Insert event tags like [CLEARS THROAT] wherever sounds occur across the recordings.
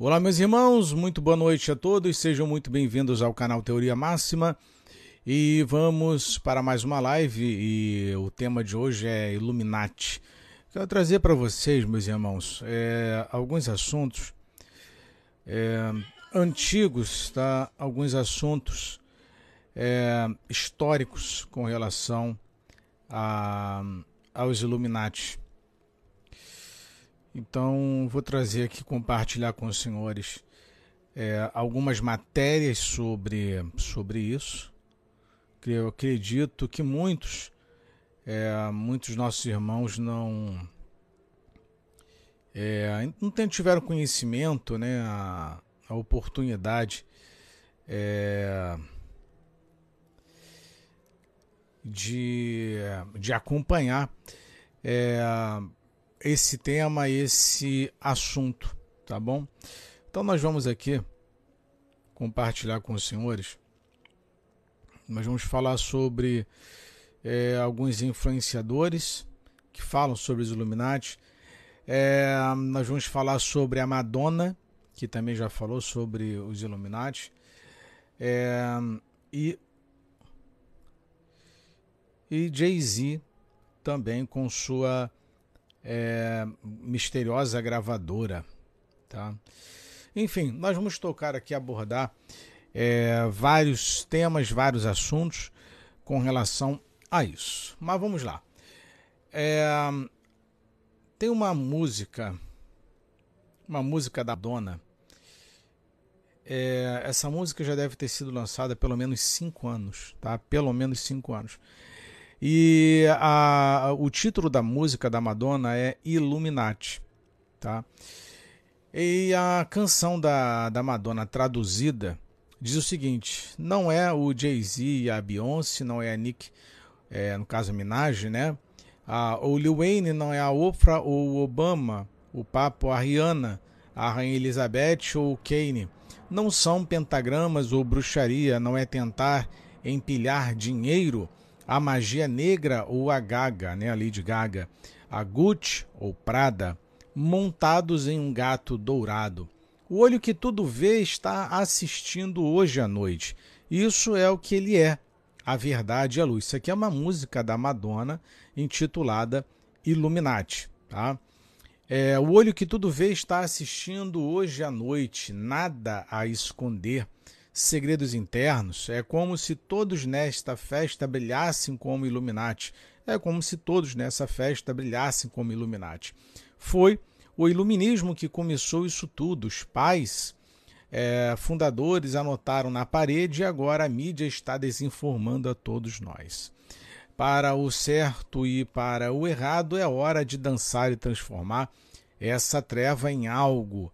Olá, meus irmãos, muito boa noite a todos, sejam muito bem-vindos ao canal Teoria Máxima e vamos para mais uma live. E o tema de hoje é Illuminati. Quero trazer para vocês, meus irmãos, é, alguns assuntos é, antigos, tá? alguns assuntos é, históricos com relação a, aos Illuminati. Então, vou trazer aqui, compartilhar com os senhores é, algumas matérias sobre, sobre isso. Eu acredito que muitos, é, muitos nossos irmãos não, é, não tiveram conhecimento, né, a, a oportunidade é, de, de acompanhar é, esse tema, esse assunto, tá bom? Então nós vamos aqui compartilhar com os senhores. Nós vamos falar sobre é, alguns influenciadores que falam sobre os Illuminati. É, nós vamos falar sobre a Madonna, que também já falou sobre os Illuminati. É, e e Jay-Z também com sua é, misteriosa gravadora. Tá? Enfim, nós vamos tocar aqui, abordar é, vários temas, vários assuntos com relação a isso. Mas vamos lá. É, tem uma música, uma música da Dona. É, essa música já deve ter sido lançada há pelo menos cinco anos, tá? Pelo menos cinco anos. E a, o título da música da Madonna é Illuminati, tá? E a canção da, da Madonna traduzida diz o seguinte: não é o Jay-Z e a Beyoncé, não é a Nick, é, no caso a Minaj, né? A, o Lil Wayne não é a Oprah ou o Obama, o Papo, a Rihanna, a Rainha Elizabeth ou o Kane. Não são pentagramas ou bruxaria, não é tentar empilhar dinheiro a magia negra ou a Gaga, né, a Lady Gaga, a Gucci ou Prada, montados em um gato dourado. O olho que tudo vê está assistindo hoje à noite. Isso é o que ele é, a verdade e a luz. Isso aqui é uma música da Madonna intitulada Illuminati. Tá? É, o olho que tudo vê está assistindo hoje à noite, nada a esconder segredos internos. É como se todos nesta festa brilhassem como Illuminati. É como se todos nessa festa brilhassem como Illuminati. Foi o iluminismo que começou isso tudo. Os pais é, fundadores anotaram na parede e agora a mídia está desinformando a todos nós. Para o certo e para o errado é hora de dançar e transformar essa treva em algo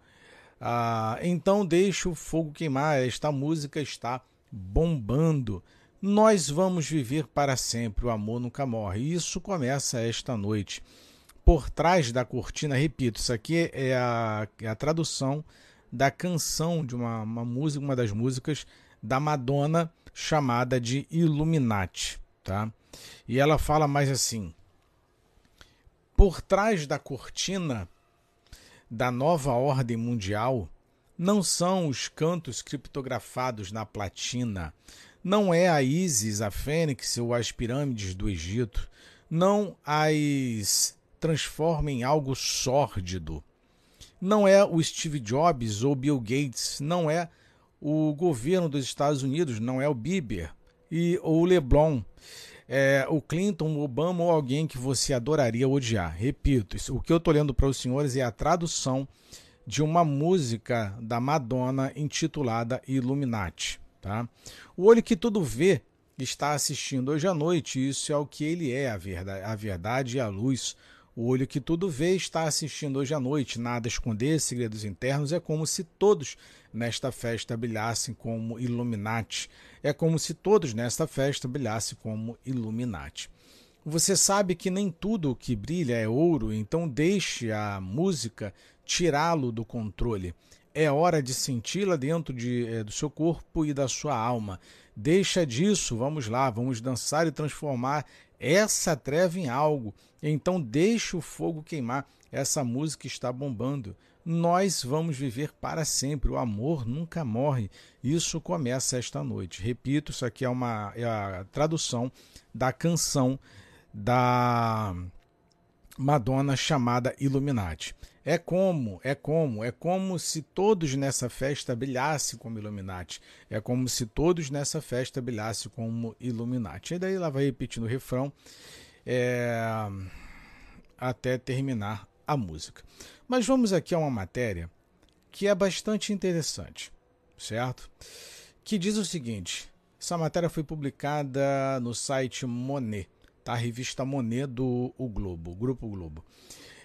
ah, então deixe o fogo queimar, esta música está bombando. Nós vamos viver para sempre, o amor nunca morre. Isso começa esta noite. Por trás da cortina, repito, isso aqui é a, é a tradução da canção de uma, uma música, uma das músicas da Madonna chamada de Illuminati, tá? E ela fala mais assim: Por trás da cortina da nova ordem mundial não são os cantos criptografados na platina, não é a Ísis, a Fênix ou as pirâmides do Egito, não as transforma em algo sórdido. Não é o Steve Jobs ou Bill Gates, não é o governo dos Estados Unidos, não é o Bieber e ou o Leblon é, o Clinton, o Obama ou alguém que você adoraria odiar. Repito, isso, o que eu estou lendo para os senhores é a tradução de uma música da Madonna intitulada Illuminati. Tá? O olho que tudo vê está assistindo hoje à noite, isso é o que ele é, a verdade, a verdade e a luz. O olho que tudo vê está assistindo hoje à noite, nada esconder, segredos internos, é como se todos nesta festa brilhassem como Illuminati. É como se todos nesta festa brilhassem como Illuminati. Você sabe que nem tudo o que brilha é ouro, então deixe a música tirá-lo do controle. É hora de senti-la dentro de, é, do seu corpo e da sua alma. Deixa disso, vamos lá, vamos dançar e transformar essa treva em algo. Então deixe o fogo queimar essa música está bombando. Nós vamos viver para sempre. O amor nunca morre. Isso começa esta noite. Repito, isso aqui é uma é a tradução da canção da Madonna chamada Illuminati. É como, é como, é como se todos nessa festa brilhassem como Illuminati. É como se todos nessa festa brilhassem como Illuminati. E daí ela vai repetindo o refrão é, até terminar a música. Mas vamos aqui a uma matéria que é bastante interessante, certo? Que diz o seguinte: essa matéria foi publicada no site Monet, tá? A revista Monet do o Globo, Grupo Globo.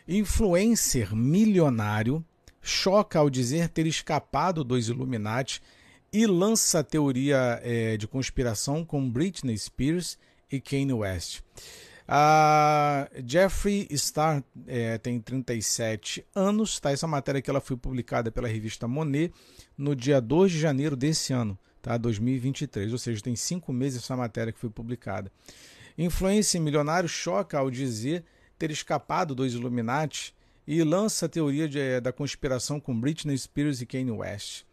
Influencer milionário choca ao dizer ter escapado dos Illuminati e lança teoria é, de conspiração com Britney Spears e Kanye West. A Jeffrey Star é, tem 37 anos, tá? Essa matéria aqui ela foi publicada pela revista Monet no dia 2 de janeiro desse ano, tá? 2023, ou seja, tem cinco meses essa matéria que foi publicada. Influência milionário choca ao dizer ter escapado dos Illuminati e lança a teoria de, é, da conspiração com Britney Spears e Kanye West.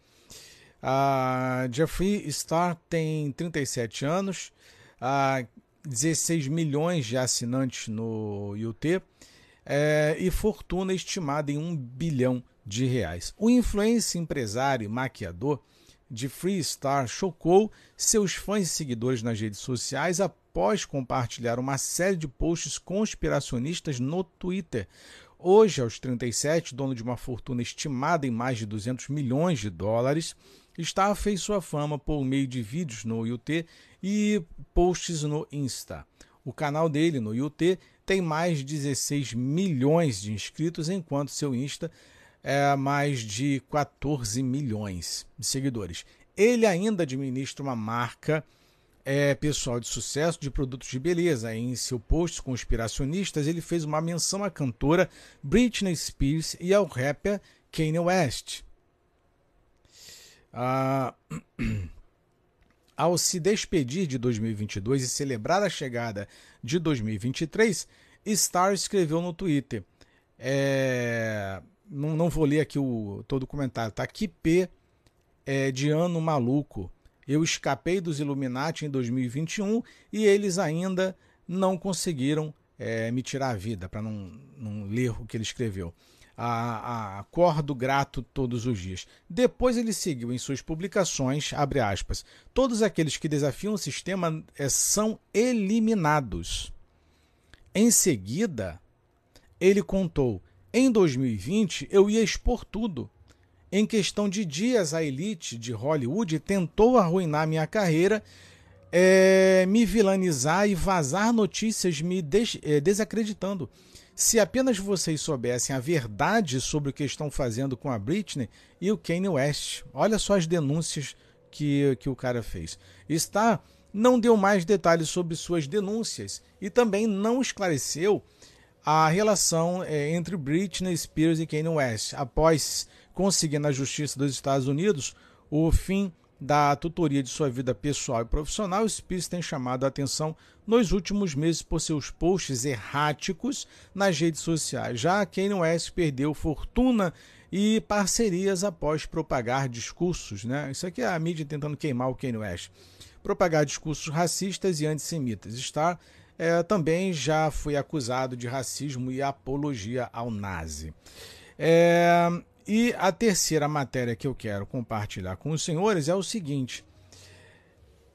A Jeffrey Star tem 37 anos. A 16 milhões de assinantes no UT é, e fortuna estimada em um bilhão de reais. O influencer empresário e maquiador de Freestar chocou seus fãs e seguidores nas redes sociais após compartilhar uma série de posts conspiracionistas no Twitter. Hoje, aos 37, dono de uma fortuna estimada em mais de 200 milhões de dólares, está fez sua fama por meio de vídeos no UT e posts no Insta. O canal dele no UT tem mais de 16 milhões de inscritos, enquanto seu Insta é mais de 14 milhões de seguidores. Ele ainda administra uma marca é, pessoal de sucesso de produtos de beleza. Em seu post conspiracionistas, ele fez uma menção à cantora Britney Spears e ao rapper Kanye West. Ah, [CLEARS THROAT] ao se despedir de 2022 e celebrar a chegada de 2023, Star escreveu no Twitter. É, não, não, vou ler aqui o, todo o comentário, tá? Que P é, de ano maluco. Eu escapei dos Illuminati em 2021 e eles ainda não conseguiram é, me tirar a vida, para não, não ler o que ele escreveu a, a, grato todos os dias. Depois ele seguiu em suas publicações, abre aspas, todos aqueles que desafiam o sistema é, são eliminados. Em seguida, ele contou, em 2020 eu ia expor tudo. Em questão de dias, a elite de Hollywood tentou arruinar minha carreira, é, me vilanizar e vazar notícias me des, é, desacreditando. Se apenas vocês soubessem a verdade sobre o que estão fazendo com a Britney e o Kanye West. Olha só as denúncias que, que o cara fez. Está não deu mais detalhes sobre suas denúncias e também não esclareceu a relação é, entre Britney Spears e Kanye West após conseguir na Justiça dos Estados Unidos o fim da tutoria de sua vida pessoal e profissional, Spears tem chamado a atenção nos últimos meses por seus posts erráticos nas redes sociais. Já Kanye West perdeu fortuna e parcerias após propagar discursos, né? Isso aqui é a mídia tentando queimar o Kanye West. Propagar discursos racistas e antissemitas. Star é, também já foi acusado de racismo e apologia ao nazi. É, e a terceira matéria que eu quero compartilhar com os senhores é o seguinte.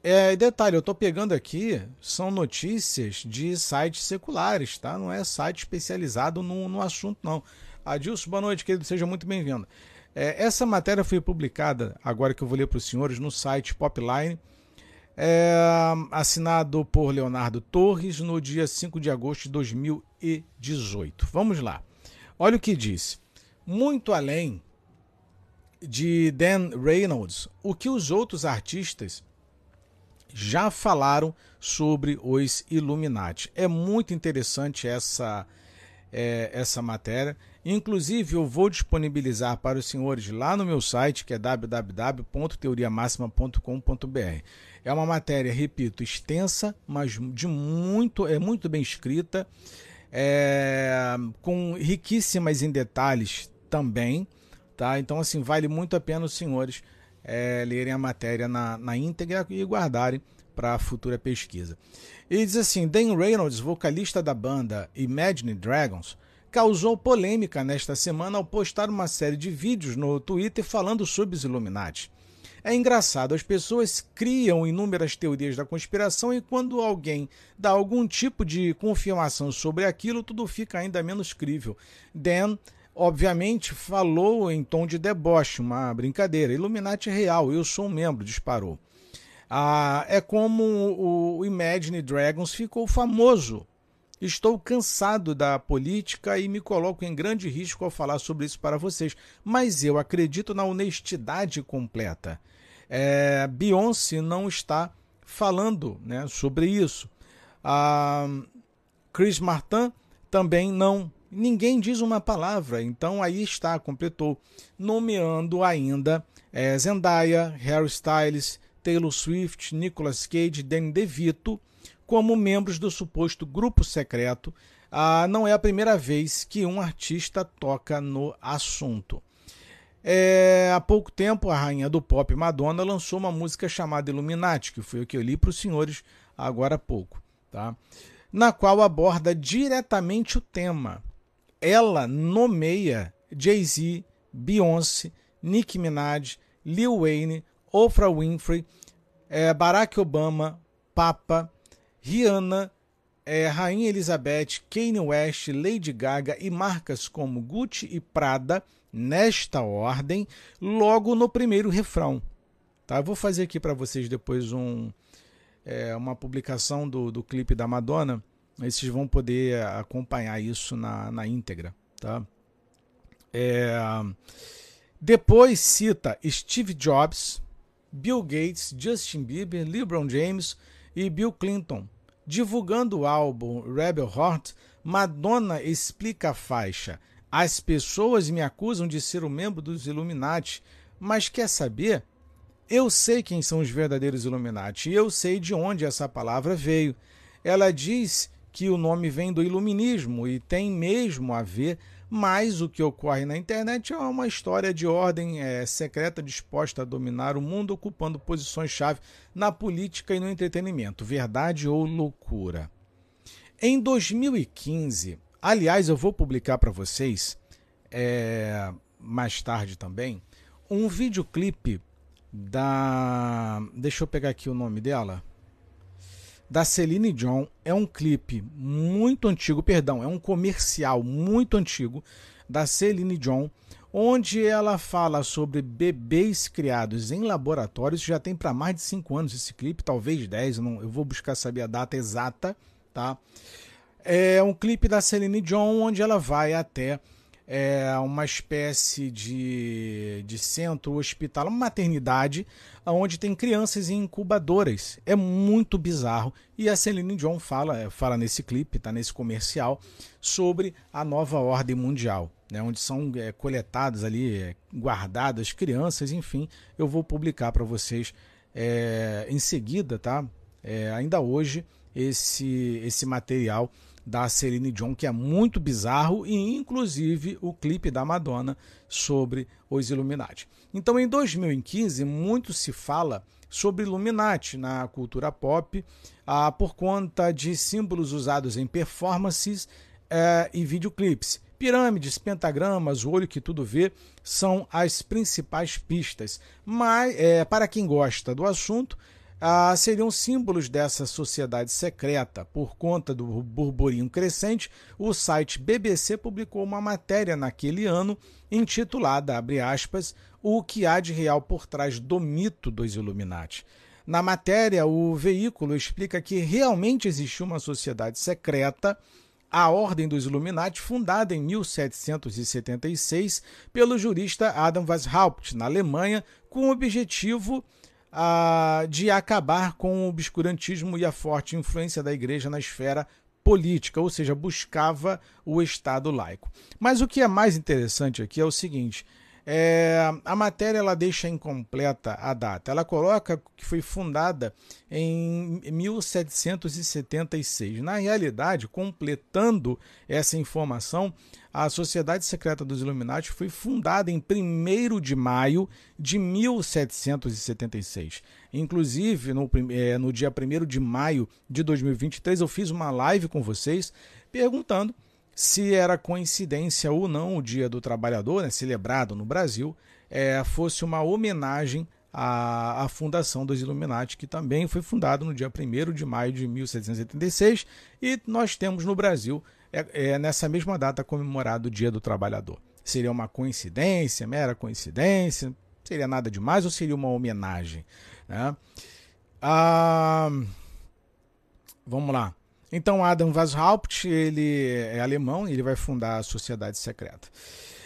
É, detalhe, eu estou pegando aqui, são notícias de sites seculares, tá? Não é site especializado no, no assunto, não. Adilson, boa noite, querido, seja muito bem-vindo. É, essa matéria foi publicada, agora que eu vou ler para os senhores, no site Popline, é, assinado por Leonardo Torres, no dia 5 de agosto de 2018. Vamos lá. Olha o que diz muito além de Dan Reynolds, o que os outros artistas já falaram sobre os Illuminati. É muito interessante essa, é, essa matéria. Inclusive, eu vou disponibilizar para os senhores lá no meu site, que é www.teoriamaxima.com.br. É uma matéria, repito, extensa, mas de muito, é muito bem escrita é, com riquíssimas em detalhes também, tá? Então, assim, vale muito a pena os senhores é, lerem a matéria na, na íntegra e guardarem para futura pesquisa. E diz assim: Dan Reynolds, vocalista da banda Imagine Dragons, causou polêmica nesta semana ao postar uma série de vídeos no Twitter falando sobre os Illuminati. É engraçado, as pessoas criam inúmeras teorias da conspiração e quando alguém dá algum tipo de confirmação sobre aquilo, tudo fica ainda menos crível. Dan, obviamente, falou em tom de deboche, uma brincadeira. Illuminati é real, eu sou um membro, disparou. Ah, é como o Imagine Dragons ficou famoso. Estou cansado da política e me coloco em grande risco ao falar sobre isso para vocês, mas eu acredito na honestidade completa. É, Beyoncé não está falando né, sobre isso. Ah, Chris Martin também não. Ninguém diz uma palavra, então aí está, completou, nomeando ainda é, Zendaya, Harry Styles, Taylor Swift, Nicolas Cage Danny DeVito como membros do suposto grupo secreto. Ah, não é a primeira vez que um artista toca no assunto. É, há pouco tempo, a rainha do pop Madonna lançou uma música chamada Illuminati, que foi o que eu li para os senhores agora há pouco, tá? na qual aborda diretamente o tema. Ela nomeia Jay-Z, Beyoncé, Nicki Minaj, Lil Wayne, Oprah Winfrey, é, Barack Obama, Papa, Rihanna, é, Rainha Elizabeth, Kanye West, Lady Gaga e marcas como Gucci e Prada, nesta ordem, logo no primeiro refrão. Tá? Eu vou fazer aqui para vocês depois um, é, uma publicação do, do clipe da Madonna. Aí vocês vão poder acompanhar isso na, na íntegra. Tá? É, depois cita Steve Jobs, Bill Gates, Justin Bieber, LeBron James e Bill Clinton. Divulgando o álbum Rebel Heart, Madonna explica a faixa. As pessoas me acusam de ser um membro dos Illuminati, mas quer saber? Eu sei quem são os verdadeiros Illuminati e eu sei de onde essa palavra veio. Ela diz que o nome vem do iluminismo e tem mesmo a ver mas o que ocorre na internet é uma história de ordem é, secreta disposta a dominar o mundo, ocupando posições-chave na política e no entretenimento. Verdade ou loucura? Em 2015, aliás, eu vou publicar para vocês é, mais tarde também um videoclipe da. Deixa eu pegar aqui o nome dela da Celine Dion é um clipe muito antigo, perdão, é um comercial muito antigo da Celine Dion, onde ela fala sobre bebês criados em laboratórios. Já tem para mais de 5 anos esse clipe, talvez 10, eu, vou buscar saber a data exata, tá? É um clipe da Celine Dion onde ela vai até é, uma espécie de, de centro hospital, uma maternidade, onde tem crianças em incubadoras. É muito bizarro. E a Celine Dion fala, fala nesse clipe, tá nesse comercial, sobre a nova ordem mundial. Né, onde são é, coletadas ali, é, guardadas crianças, enfim, eu vou publicar para vocês é, em seguida, tá? É, ainda hoje, esse, esse material da Celine Dion, que é muito bizarro, e inclusive o clipe da Madonna sobre os Illuminati. Então, em 2015, muito se fala sobre Illuminati na cultura pop, ah, por conta de símbolos usados em performances eh, e videoclipes. Pirâmides, pentagramas, o olho que tudo vê são as principais pistas. Mas, é, para quem gosta do assunto, ah, seriam símbolos dessa sociedade secreta. Por conta do burburinho crescente, o site BBC publicou uma matéria naquele ano intitulada, abre aspas, O que há de real por trás do mito dos Illuminati. Na matéria, o veículo explica que realmente existiu uma sociedade secreta, a Ordem dos Illuminati, fundada em 1776 pelo jurista Adam Weishaupt, na Alemanha, com o objetivo de acabar com o obscurantismo e a forte influência da igreja na esfera política, ou seja, buscava o Estado laico. Mas o que é mais interessante aqui é o seguinte: É, a matéria ela deixa incompleta a data. Ela coloca que foi fundada em 1776. Na realidade, completando essa informação, a Sociedade Secreta dos Illuminati foi fundada em 1 de maio de 1776. Inclusive, no, é, no dia 1 de maio de 2023, eu fiz uma live com vocês perguntando se era coincidência ou não o Dia do Trabalhador, né, celebrado no Brasil, é, fosse uma homenagem à, à, fundação dos Illuminati, que também foi fundado no dia 1 de maio de 1776, e nós temos no Brasil, é, é, nessa mesma data, comemorado o Dia do Trabalhador. Seria uma coincidência, mera coincidência? Seria nada demais ou seria uma homenagem? Né? Ah, vamos lá. Então, Adam Weishaupt, ele é alemão e ele vai fundar a Sociedade Secreta.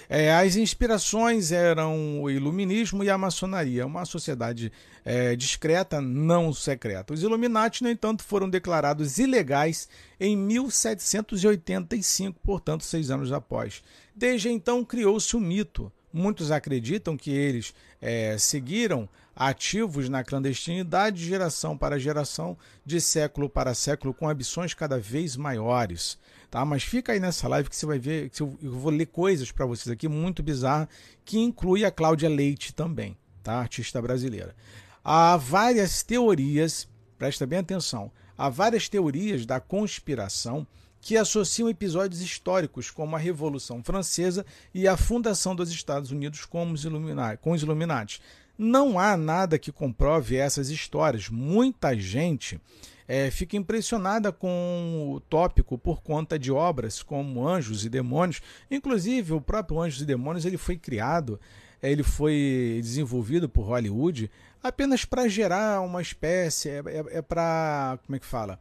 É, as inspirações eram o iluminismo e a maçonaria, uma sociedade é, discreta, não secreta. Os Illuminati, no entanto, foram declarados ilegais em 1785, portanto, seis anos após. Desde então, criou-se o mito. Muitos acreditam que eles é, seguiram ativos na clandestinidade de geração para geração, de século para século, com ambições cada vez maiores. Tá? Mas fica aí nessa live que você vai ver, que eu vou ler coisas para vocês aqui muito bizarras, que inclui a Cláudia Leite também, tá? artista brasileira. Há várias teorias, presta bem atenção, há várias teorias da conspiração que associam episódios históricos como a Revolução Francesa e a fundação dos Estados Unidos com os Illuminati. Não há nada que comprove essas histórias. Muita gente é, fica impressionada com o tópico por conta de obras como Anjos e Demônios. Inclusive, o próprio Anjos e Demônios ele foi criado, é, ele foi desenvolvido por Hollywood apenas para gerar uma espécie, é, é, é para. Como é que fala?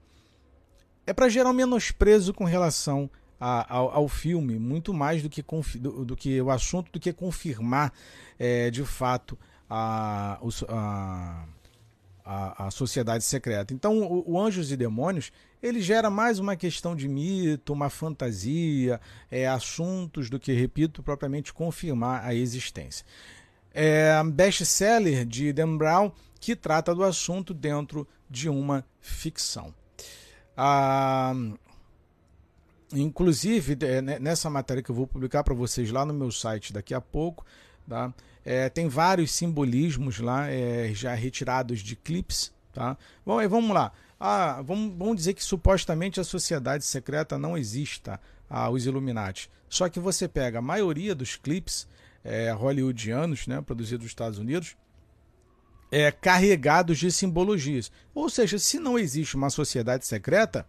É para gerar um menosprezo com relação a, ao, ao, filme, muito mais do que, do, do, que o assunto, do que confirmar é, de fato a, a, a, a sociedade secreta. Então, o, o, Anjos e Demônios ele gera mais uma questão de mito, uma fantasia, é, assuntos do que, repito, propriamente confirmar a existência. É best-seller de Dan Brown que trata do assunto dentro de uma ficção. Ah, inclusive, é, nessa matéria que eu vou publicar para vocês lá no meu site daqui a pouco, tá? É, tem vários simbolismos lá é, já retirados de clips. Tá? Bom, vamos lá. Ah, vamos, vamos dizer que supostamente a sociedade secreta não exista, ah, os Illuminati. Só que você pega a maioria dos clips é, hollywoodianos, né, produzidos nos Estados Unidos, é, carregados de simbologias. Ou seja, se não existe uma sociedade secreta,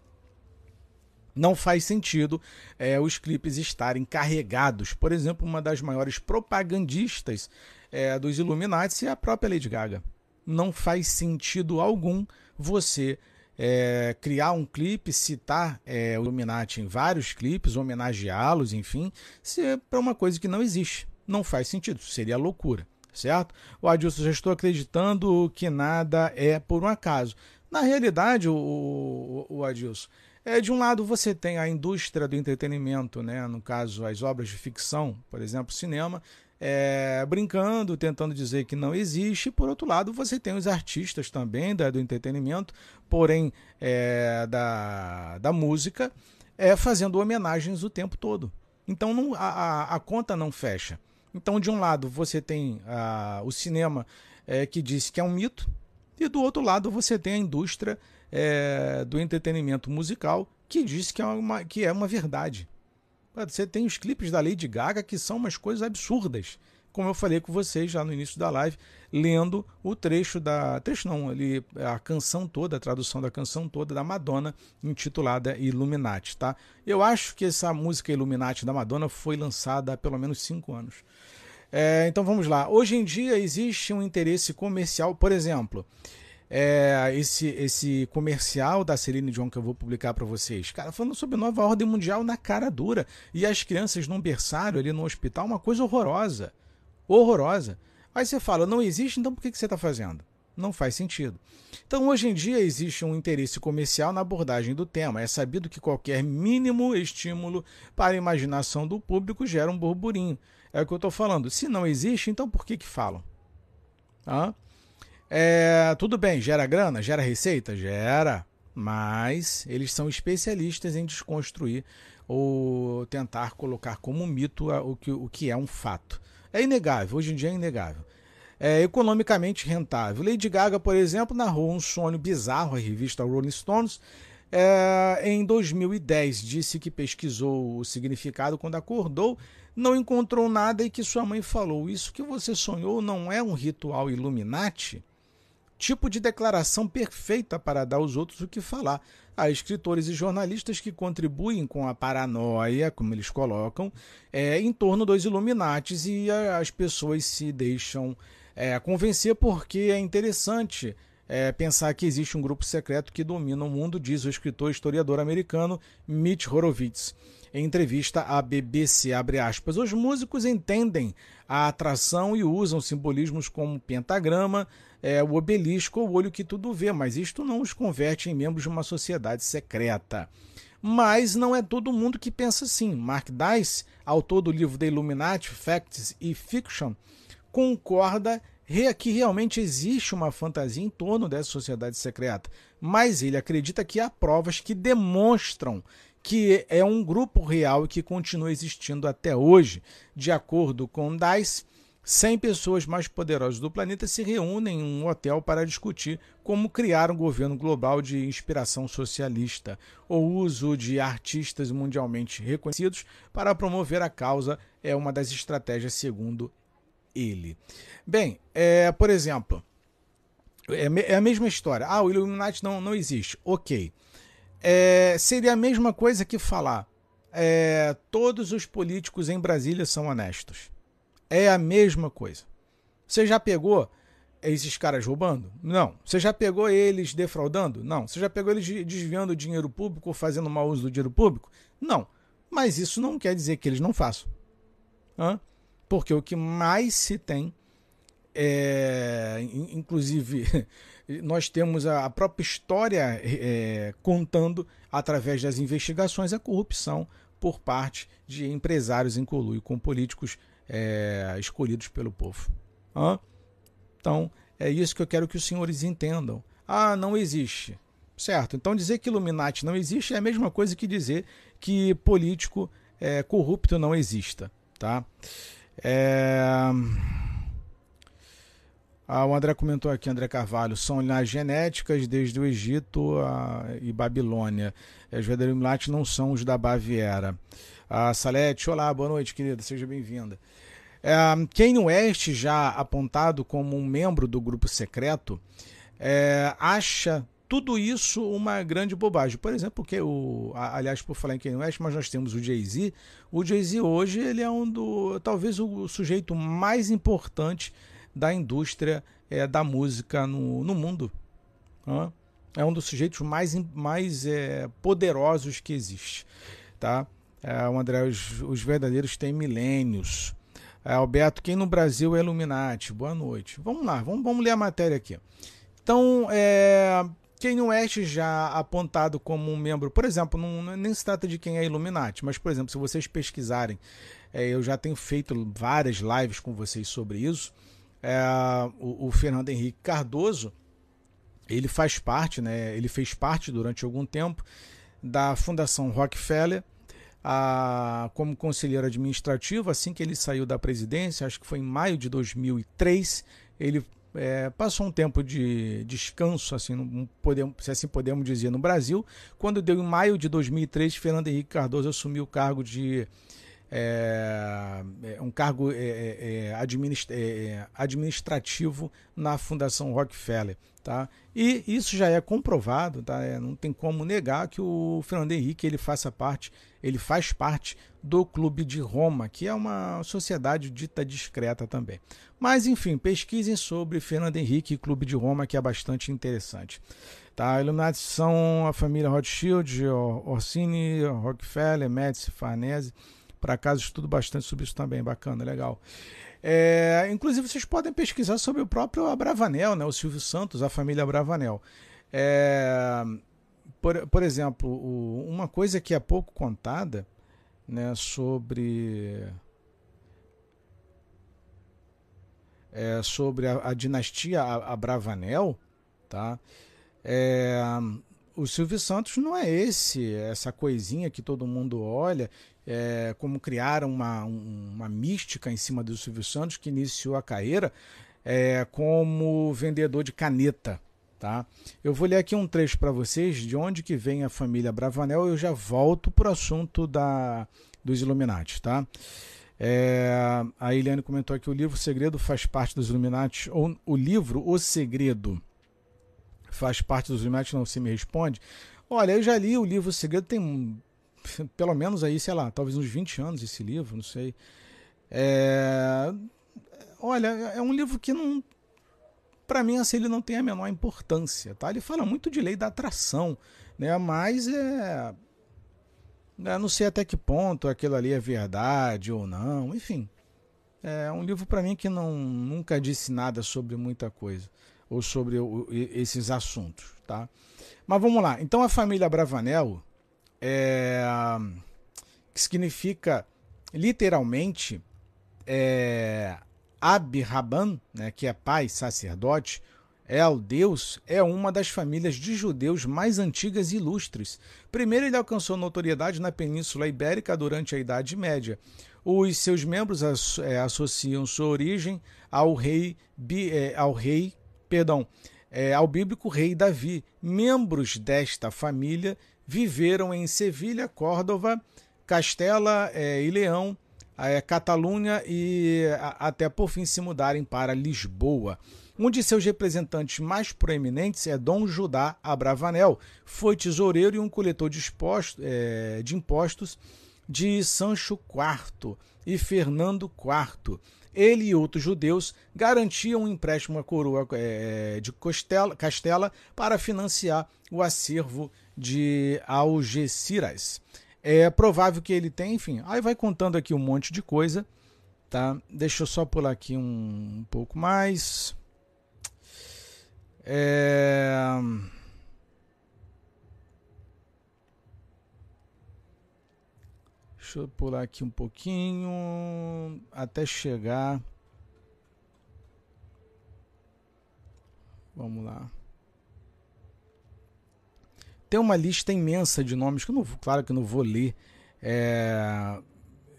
não faz sentido é, os clipes estarem carregados. Por exemplo, uma das maiores propagandistas é, dos Illuminati é a própria Lady Gaga. Não faz sentido algum você é, criar um clipe, citar é, o Illuminati em vários clipes, homenageá-los, enfim, se é para uma coisa que não existe. Não faz sentido, seria loucura, certo? O Adilson, já estou acreditando que nada é por um acaso. Na realidade, o, o, o Adilson, é, de um lado, você tem a indústria do entretenimento, né? no caso, as obras de ficção, por exemplo, cinema, é, brincando, tentando dizer que não existe. Por outro lado, você tem os artistas também da, do entretenimento, porém é, da, da música, é, fazendo homenagens o tempo todo. Então não, a, a, conta não fecha. Então, de um lado, você tem a, o cinema é, que diz que é um mito, e do outro lado, você tem a indústria é, do entretenimento musical que diz que é, uma, que é uma verdade. Você tem os clipes da Lady Gaga que são umas coisas absurdas. Como eu falei com vocês já no início da live, lendo o trecho da. Trecho não, ali, a canção toda, a tradução da canção toda da Madonna, intitulada Illuminati. Tá? Eu acho que essa música Illuminati da Madonna foi lançada há pelo menos cinco anos. É, então vamos lá. Hoje em dia existe um interesse comercial, por exemplo é, esse, esse comercial da Celine Dion que eu vou publicar para vocês. Cara, falando sobre nova ordem mundial na cara dura. E as crianças num berçário ali no hospital, uma coisa horrorosa. Horrorosa. Aí você fala, não existe, então por que, que você está fazendo? Não faz sentido. Então, hoje em dia, existe um interesse comercial na abordagem do tema. É sabido que qualquer mínimo estímulo para a imaginação do público gera um burburinho. É o que eu estou falando. Se não existe, então por que, que falam? Ah? É, tudo bem, gera grana, gera receita? Gera. Mas eles são especialistas em desconstruir ou tentar colocar como mito o que, o que é um fato. É inegável, hoje em dia é inegável é, economicamente rentável. Lady Gaga, por exemplo, narrou um sonho bizarro à revista Rolling Stones. É, em 2010, disse que pesquisou o significado quando acordou, não encontrou nada e que sua mãe falou: Isso que você sonhou não é um ritual Illuminati? Tipo de declaração perfeita para dar aos outros o que falar. Há escritores e jornalistas que contribuem com a paranoia, como eles colocam, é, em torno dos Illuminates e as pessoas se deixam é, convencer porque é interessante é, pensar que existe um grupo secreto que domina o mundo, diz o escritor e historiador americano Mitch Horowitz. Em entrevista à BBC, aspas, os músicos entendem a atração e usam simbolismos como pentagrama, é, o obelisco ou o olho que tudo vê, mas isto não os converte em membros de uma sociedade secreta. Mas não é todo mundo que pensa assim. Mark Dice, autor do livro The Illuminati, Facts e Fiction, concorda que realmente existe uma fantasia em torno dessa sociedade secreta, mas ele acredita que há provas que demonstram que é um grupo real que continua existindo até hoje. De acordo com Dice, 100 pessoas mais poderosas do planeta se reúnem em um hotel para discutir como criar um governo global de inspiração socialista, o uso de artistas mundialmente reconhecidos para promover a causa é uma das estratégias segundo ele. Bem, é, por exemplo, é, é, a mesma história. Ah, o Illuminati não, não existe. Ok. É, seria a mesma coisa que falar é, todos os políticos em Brasília são honestos. É a mesma coisa. Você já pegou esses caras roubando? Não. Você já pegou eles defraudando? Não. Você já pegou eles desviando dinheiro público ou fazendo mau uso do dinheiro público? Não. Mas isso não quer dizer que eles não façam. Hã? Porque o que mais se tem, é, inclusive, [LAUGHS] nós temos a própria história é, contando, através das investigações, a corrupção por parte de empresários em colui com políticos é, escolhidos pelo povo. Hã? Então, é isso que eu quero que os senhores entendam. Ah, não existe. Certo. Então, dizer que Illuminati não existe é a mesma coisa que dizer que político é, corrupto não exista. Tá? É... Ah, o André comentou aqui, André Carvalho, são linhagens genéticas desde o Egito a... e Babilônia. Os verdadeiros não são os da Baviera. A Salete, olá, boa noite, querida, seja bem-vinda. É, Kanye West, já apontado como um membro do grupo secreto, é, acha tudo isso uma grande bobagem. Por exemplo, porque o, aliás, por falar em Kanye West, mas nós temos o Jay-Z. O Jay-Z hoje ele é um do, talvez o sujeito mais importante da indústria é, da música no, no mundo. É um dos sujeitos mais, mais é, poderosos que existe. Tá? É, o André, os, os verdadeiros têm milênios. É, Alberto, quem no Brasil é Illuminati? Boa noite. Vamos lá, vamos, vamos ler a matéria aqui. Então, é, Kanye West já apontado como um membro, por exemplo, não, nem se trata de quem é Illuminati, mas, por exemplo, se vocês pesquisarem, é, eu já tenho feito várias lives com vocês sobre isso. É, o, o, Fernando Henrique Cardoso, ele faz parte, né, ele fez parte durante algum tempo da Fundação Rockefeller, a, como conselheiro administrativo, assim que ele saiu da presidência, acho que foi em maio de 2003, ele é, passou um tempo de descanso, assim, não podemos, se assim podemos dizer, no Brasil. Quando deu em maio de 2003, Fernando Henrique Cardoso assumiu o cargo de é, é um cargo é, é, é é, administrativo na Fundação Rockefeller. Tá? E isso já é comprovado, tá? não tem como negar que o Fernando Henrique ele faça parte, ele faz parte do Clube de Roma, que é uma sociedade dita discreta também. Mas enfim, pesquisem sobre Fernando Henrique e Clube de Roma, que é bastante interessante. Tá, Illuminati são a família Rothschild, Orsini, Rockefeller, Médici, Farnese, Por acaso estudo bastante sobre isso também, bacana, legal. É, inclusive, vocês podem pesquisar sobre o próprio Abravanel, né, o Silvio Santos, a família Abravanel. É, por, por exemplo, o, uma coisa que é pouco contada né, sobre, é, sobre a, a dinastia Abravanel, tá? É, o Silvio Santos não é esse, essa coisinha que todo mundo olha, é, como criaram uma, uma mística em cima do Silvio Santos, que iniciou a carreira é, como vendedor de caneta. Tá? Eu vou ler aqui um trecho para vocês de onde que vem a família Bravanel. Eu já volto para o assunto da, dos Illuminati. Tá? É, a Eliane comentou aqui: o livro Segredo faz parte dos Illuminati. Ou o livro O Segredo faz parte dos Illuminati? Não se me responde. Olha, eu já li o livro O Segredo, tem [LAUGHS] pelo menos aí, sei lá, talvez uns 20 anos esse livro, não sei. É, olha, é um livro que não. Para mim, assim, ele não tem a menor importância, tá? Ele fala muito de lei da atração, né? Mas é. Eu não sei até que ponto aquilo ali é verdade ou não, enfim. É um livro para mim que não nunca disse nada sobre muita coisa ou sobre o, esses assuntos, tá? Mas vamos lá. Então a família Bravanel é, que significa literalmente é, Ab-Raban, né, que é pai, sacerdote, El, Deus, é uma das famílias de judeus mais antigas e ilustres. Primeiro, ele alcançou notoriedade na Península Ibérica durante a Idade Média. Os seus membros é, associam sua origem ao rei, é, ao rei, perdão, é, ao bíblico rei Davi. Membros desta família viveram em Sevilha, Córdoba, Castela é, e Leão, é, Catalunha e a, até por fim se mudarem para Lisboa. Um de seus representantes mais proeminentes é Dom Judá Abravanel. Foi tesoureiro e um coletor de, exposto, é, de impostos de Sancho IV e Fernando IV. Ele e outros judeus garantiam um empréstimo à coroa é, de Costela, Castela para financiar o acervo de Algeciras. É provável que ele tenha, enfim, aí vai contando aqui um monte de coisa, tá? Deixa eu só pular aqui um, um pouco mais. É... Deixa eu pular aqui um pouquinho até chegar. Vamos lá. Tem uma lista imensa de nomes que eu não, claro que eu não vou ler é,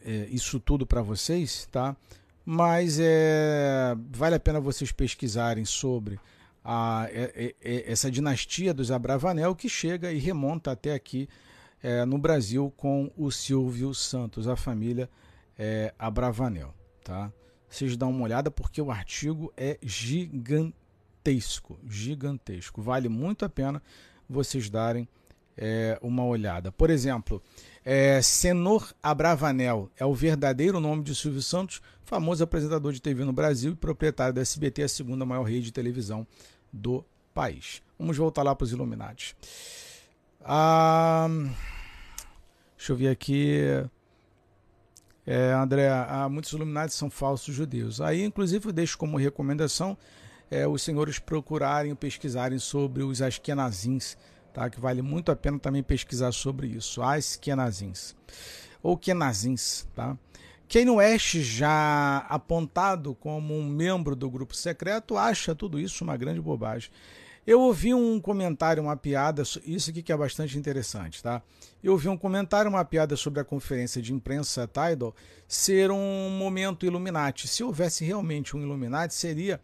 é, isso tudo para vocês, tá? Mas é, vale a pena vocês pesquisarem sobre a, é, é, é, essa dinastia dos Abravanel que chega e remonta até aqui no Brasil com o Silvio Santos, a família Abravanel, tá? Vocês dão uma olhada porque o artigo é gigantesco, gigantesco. Vale muito a pena vocês darem é, uma olhada. Por exemplo, é, Senor Abravanel é o verdadeiro nome de Silvio Santos, famoso apresentador de TV no Brasil e proprietário da SBT, a segunda maior rede de televisão do país. Vamos voltar lá para os Illuminati. Ah, deixa eu ver aqui. É, André, ah, muitos Illuminati são falsos judeus. Aí, inclusive, eu deixo como recomendação é, os senhores procurarem, pesquisarem sobre os Ashkenazins, tá? que vale muito a pena também pesquisar sobre isso, Ashkenazins, ou Kenazins. Tá? Quem West, já apontado como um membro do grupo secreto, acha tudo isso uma grande bobagem. Eu ouvi um comentário, uma piada, isso aqui que é bastante interessante, tá? Eu ouvi um comentário, uma piada sobre a conferência de imprensa Tidal ser um momento Illuminati. Se houvesse realmente um Illuminati, seria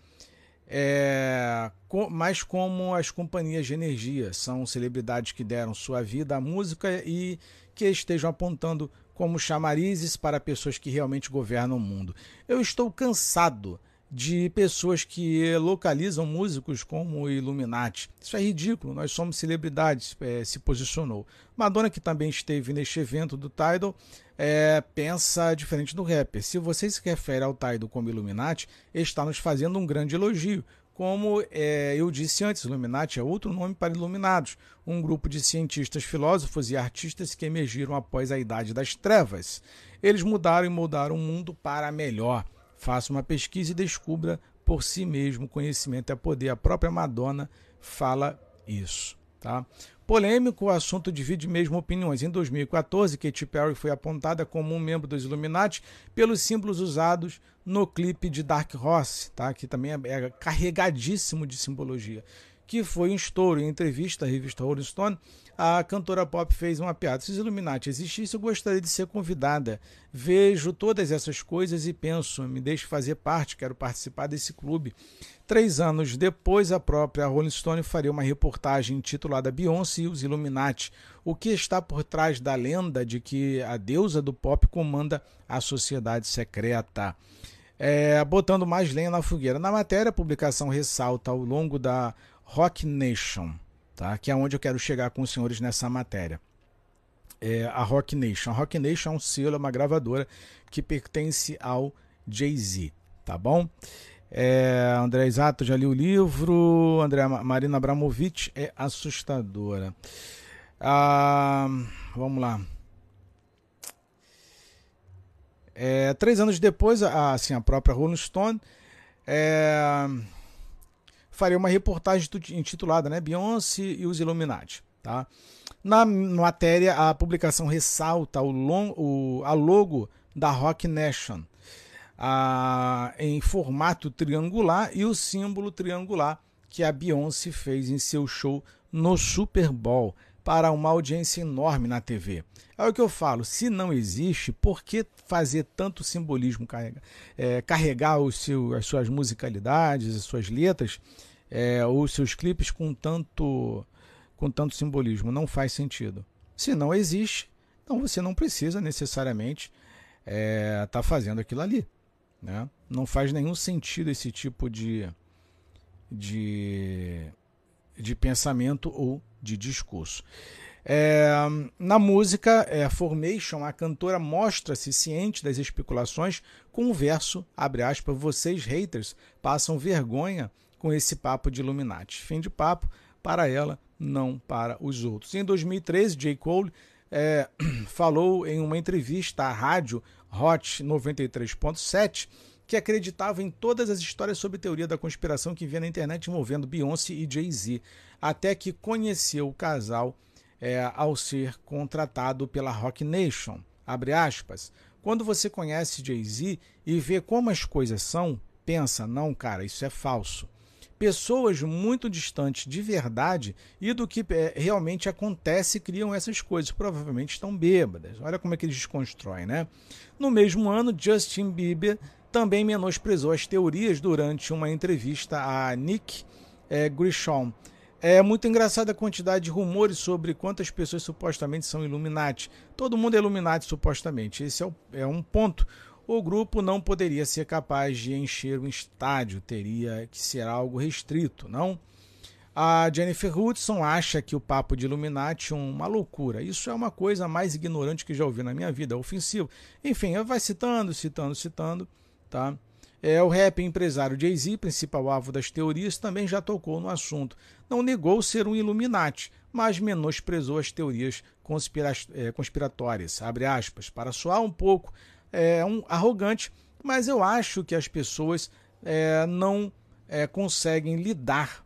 é, mas como as companhias de energia são celebridades que deram sua vida à música e que estejam apontando como chamarizes para pessoas que realmente governam o mundo. Eu estou cansado de pessoas que localizam músicos como Illuminati. Isso é ridículo, nós somos celebridades, é, se posicionou. Madonna, que também esteve neste evento do Tidal, é, pensa diferente do rapper. Se você se refere ao Tidal como Illuminati, está nos fazendo um grande elogio. Como é, eu disse antes, Illuminati é outro nome para Iluminados, um grupo de cientistas, filósofos e artistas que emergiram após a Idade das Trevas. Eles mudaram e moldaram o mundo para melhor. Faça uma pesquisa e descubra por si mesmo. Conhecimento é poder. A própria Madonna fala isso. Tá? Polêmico, o assunto divide mesmo opiniões. Em 2014, Katy Perry foi apontada como um membro dos Illuminati pelos símbolos usados no clipe de Dark Horse, tá? que também é, é carregadíssimo de simbologia que foi um estouro. Em entrevista à revista Rolling Stone, a cantora pop fez uma piada. Se os Illuminati existissem, eu gostaria de ser convidada. Vejo todas essas coisas e penso, me deixe fazer parte, quero participar desse clube. Três anos depois, a própria Rolling Stone faria uma reportagem intitulada Beyoncé e os Illuminati. O que está por trás da lenda de que a deusa do pop comanda a sociedade secreta? É, botando mais lenha na fogueira. Na matéria, a publicação ressalta ao longo da Rock Nation, tá? que é onde eu quero chegar com os senhores nessa matéria. É a Rock Nation. A Rock Nation é um selo, é uma gravadora que pertence ao Jay-Z, tá bom? É, André Isato já li o livro. André Marina Abramovic é assustadora. Ah, vamos lá. É, três anos depois, a, assim, a própria Rolling Stone é, faria uma reportagem intitulada né, Beyoncé e os Illuminati. Tá? Na matéria, a publicação ressalta o, long, o a logo da Rock Nation a, em formato triangular e o símbolo triangular que a Beyoncé fez em seu show no Super Bowl para uma audiência enorme na TV. É o que eu falo, se não existe, por que fazer tanto simbolismo, carregar, é, carregar o seu, as suas musicalidades, as suas letras é, ou seus clipes com tanto, com tanto simbolismo. Não faz sentido. Se não existe, então você não precisa necessariamente estar é, tá fazendo aquilo ali. Né? Não faz nenhum sentido esse tipo de, de, de pensamento ou de discurso. É, na música é, Formation, a cantora mostra-se ciente das especulações com o verso, abre aspas, vocês haters passam vergonha com esse papo de Illuminati. Fim de papo para ela, não para os outros. Em 2013, J. Cole é, [CLEARS THROAT] falou em uma entrevista à rádio Hot 93.7 que acreditava em todas as histórias sobre teoria da conspiração que via na internet envolvendo Beyoncé e Jay-Z, até que conheceu o casal é, ao ser contratado pela Rock Nation. Quando você conhece Jay-Z e vê como as coisas são, pensa, não, cara, isso é falso pessoas muito distantes de verdade e do que é, realmente acontece criam essas coisas. Provavelmente estão bêbadas. Olha como é que eles desconstroem, né? No mesmo ano, Justin Bieber também menosprezou as teorias durante uma entrevista a Nick é, Grisham. É muito engraçada a quantidade de rumores sobre quantas pessoas supostamente são Illuminati. Todo mundo é Illuminati supostamente. Esse é, o, é um ponto o grupo não poderia ser capaz de encher um estádio, teria que ser algo restrito, não? A Jennifer Hudson acha que o papo de Illuminati é uma loucura. Isso é uma coisa mais ignorante que já ouvi na minha vida, é ofensivo. Enfim, vai citando, citando, citando, tá? É, o rap empresário Jay-Z, principal alvo das teorias, também já tocou no assunto. Não negou ser um Illuminati, mas menosprezou as teorias conspira é, conspiratórias, abre aspas, para soar um pouco é, um, arrogante, mas eu acho que as pessoas é, não é, conseguem lidar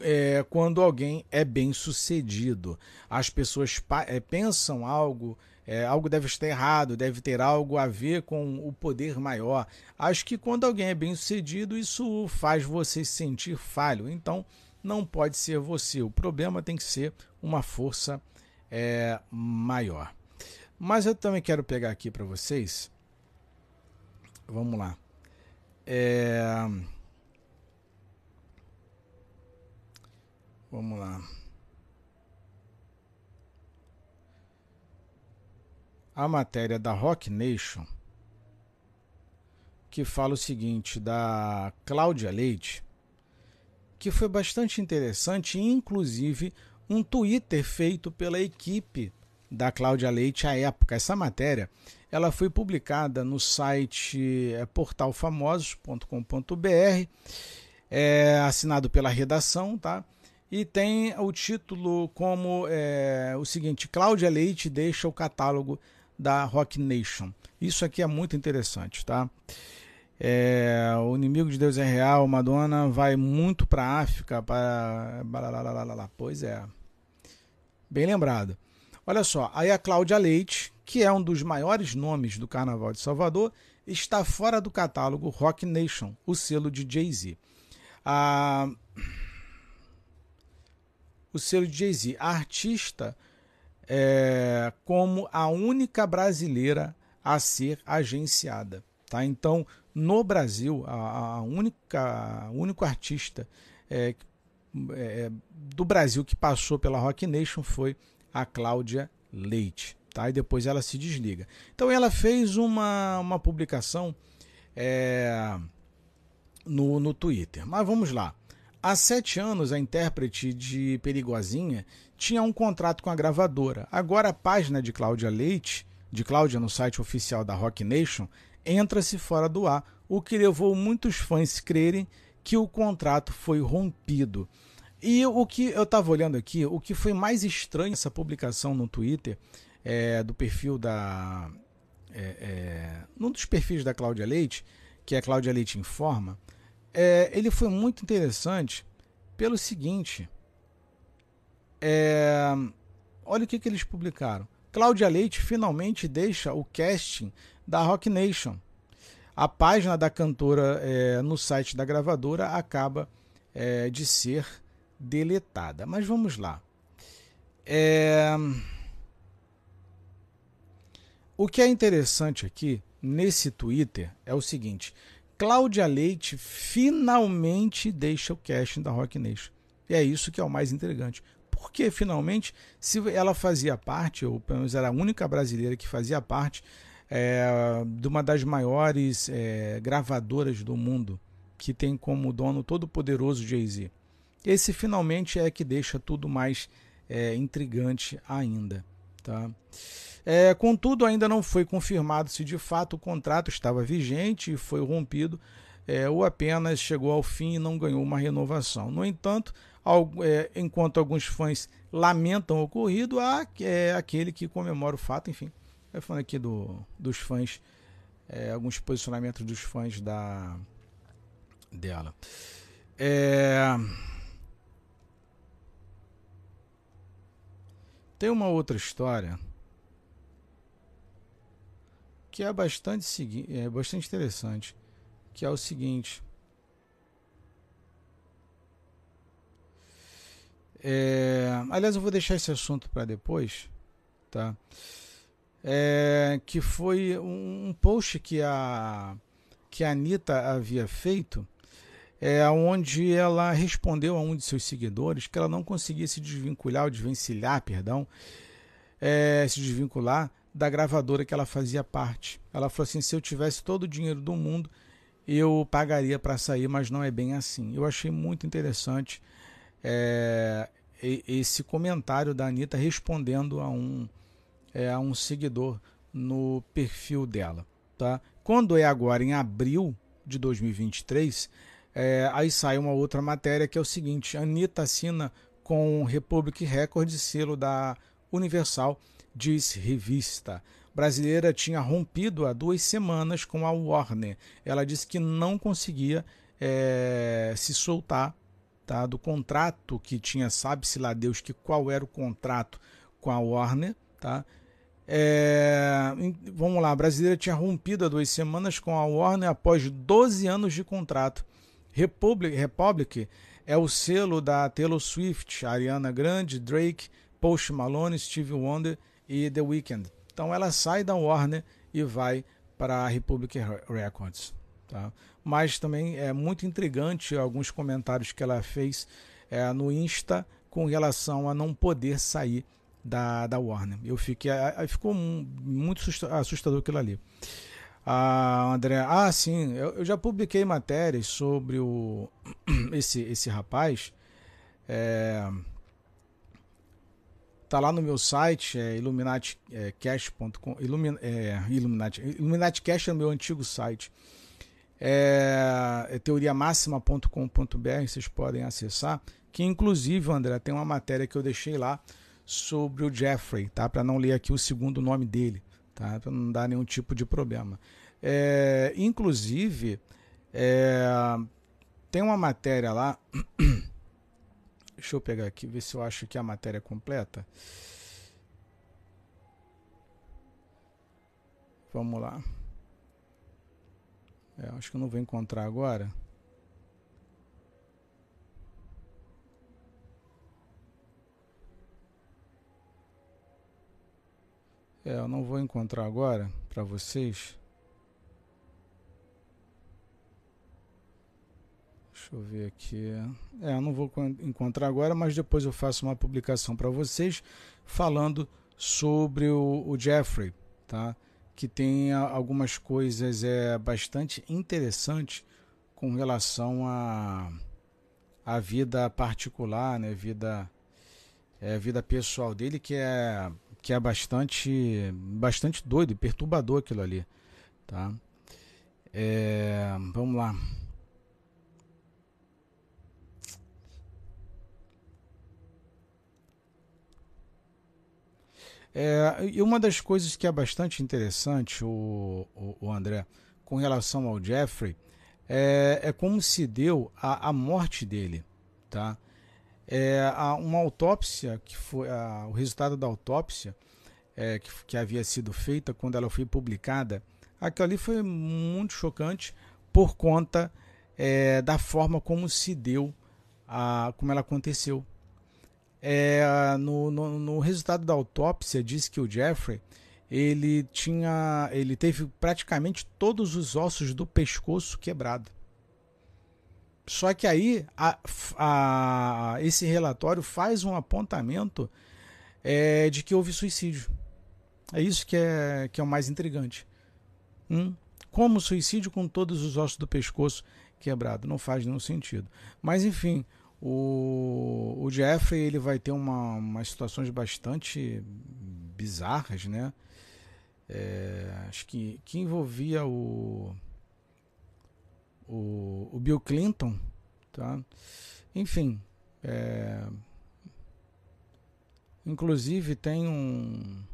é, quando alguém é bem sucedido. As pessoas é, pensam algo, é, algo deve estar errado, deve ter algo a ver com o poder maior. Acho que quando alguém é bem sucedido, isso faz você se sentir falho. Então, não pode ser você. O problema tem que ser uma força é, maior. Mas eu também quero pegar aqui para vocês. Vamos lá. É... Vamos lá. A matéria da Rock Nation que fala o seguinte da Cláudia Leite, que foi bastante interessante, inclusive um Twitter feito pela equipe da Cláudia Leite à época. Essa matéria ela foi publicada no site é, portalfamosos.com.br, é, assinado pela redação, tá? E tem o título como é, o seguinte: Cláudia Leite deixa o catálogo da Rock Nation. Isso aqui é muito interessante, tá? É, o inimigo de Deus é real, Madonna vai muito para África, para. Pois é. Bem lembrado. Olha só, aí a Cláudia Leite, que é um dos maiores nomes do Carnaval de Salvador, está fora do catálogo Rock Nation, o selo de Jay-Z. A... O selo de Jay-Z, a artista é, como a única brasileira a ser agenciada. Tá? Então, no Brasil, a, a única, o único artista é, é, do Brasil que passou pela Rock Nation foi a Cláudia Leite. Tá? E depois ela se desliga. Então ela fez uma, uma publicação é, no, no Twitter. Mas vamos lá. Há sete anos, a intérprete de Perigosinha tinha um contrato com a gravadora. Agora a página de Cláudia Leite, de Cláudia no site oficial da Rock Nation, entra-se fora do ar, o que levou muitos fãs a crerem que o contrato foi rompido. E o que eu estava olhando aqui, o que foi mais estranho essa publicação no Twitter é, do perfil da. É, é, num dos perfis da Cláudia Leite, que é a Cláudia Leite Informa, é, ele foi muito interessante pelo seguinte. É, olha o que, que eles publicaram. Cláudia Leite finalmente deixa o casting da Rock Nation. A página da cantora é, no site da gravadora acaba é, de ser deletada. Mas vamos lá. É... O que é interessante aqui nesse Twitter é o seguinte: Cláudia Leite finalmente deixa o casting da Rock Nation. E é isso que é o mais intrigante. Porque finalmente, se ela fazia parte, ou pelo menos era a única brasileira que fazia parte é, de uma das maiores é, gravadoras do mundo, que tem como dono todo poderoso Jay-Z. Esse finalmente é que deixa tudo mais é, intrigante ainda. Tá? É, contudo, ainda não foi confirmado se de fato o contrato estava vigente e foi rompido é, ou apenas chegou ao fim e não ganhou uma renovação. No entanto, enquanto alguns fãs lamentam o ocorrido, há é, aquele que comemora o fato, enfim. Eu falando aqui do, dos fãs, é, alguns posicionamentos dos fãs da dela. É, Tem uma outra história que é bastante, é bastante interessante, que é o seguinte. É, aliás, eu vou deixar esse assunto para depois, tá? É, que foi um, um post que a que a Anitta havia feito é, onde ela respondeu a um de seus seguidores que ela não conseguia se desvincular, ou desvencilhar, perdão, é, se desvincular da gravadora que ela fazia parte. Ela falou assim: se eu tivesse todo o dinheiro do mundo, eu pagaria para sair, mas não é bem assim. Eu achei muito interessante é, esse comentário da Anitta respondendo a um, é, a um seguidor no perfil dela. Tá? Quando é agora em abril de 2023, é, aí sai uma outra matéria que é o seguinte: Anitta assina com Republic Records, selo da Universal, diz revista. Brasileira tinha rompido há duas semanas com a Warner. Ela disse que não conseguia é, se soltar do contrato que tinha, sabe-se lá Deus que qual era o contrato com a Warner. Tá? É, vamos lá, a brasileira tinha rompido há duas semanas com a Warner após 12 anos de contrato. Republic, Republic é o selo da Taylor Swift, Ariana Grande, Drake, Post Malone, Stevie Wonder e The Weeknd. Então ela sai da Warner e vai para a Republic Records. Tá? Mas também é muito intrigante alguns comentários que ela fez é, no Insta com relação a não poder sair da, da Warner. Eu fiquei, ficou muito assustador aquilo ali. Ah, André, ah, sim, eu, eu, já publiquei matérias sobre o, [CLEARS THROAT] esse, esse rapaz. É, tá lá no meu site, é illuminaticash.com, é, Illumin, é, Cash é o meu antigo site. É, é teoriamáxima.com.br, vocês podem acessar. Que inclusive, André, tem uma matéria que eu deixei lá sobre o Jeffrey, tá? Para não ler aqui o segundo nome dele tá? Para não dar nenhum tipo de problema. É, inclusive, é, tem uma matéria lá. [COUGHS] Deixa eu pegar aqui, ver se eu acho que a matéria é completa. Vamos lá. É, acho que eu não vou encontrar agora. É, eu não vou encontrar agora para vocês. Deixa eu ver aqui. É, eu não vou encontrar agora, mas depois eu faço uma publicação para vocês falando sobre o, o Jeffrey, tá? Que tem algumas coisas é bastante interessantes com relação a a vida particular, né? Vida é, vida pessoal dele que é que é bastante bastante doido, perturbador aquilo ali, tá? É, vamos lá. É, e uma das coisas que é bastante interessante, o, o, o André, com relação ao Jeffrey, é, é como se deu a, a morte dele, tá? É, uma autópsia que foi a, o resultado da autópsia é, que, que havia sido feita quando ela foi publicada, aquilo ali foi muito chocante por conta é, da forma como se deu, a, como ela aconteceu. É, no, no, no, resultado da autópsia diz que o Jeffrey ele tinha ele teve praticamente todos os ossos do pescoço quebrado. Só que aí a, a, esse relatório faz um apontamento é, de que houve suicídio. É isso que é que é o mais intrigante. Hum? como suicídio com todos os ossos do pescoço quebrado? Não faz nenhum sentido. Mas enfim o, o Jeffrey ele vai ter uma, umas situações bastante bizarras, né? É, acho que, que envolvia o, o, o Bill Clinton, tá? Enfim, é, inclusive tem um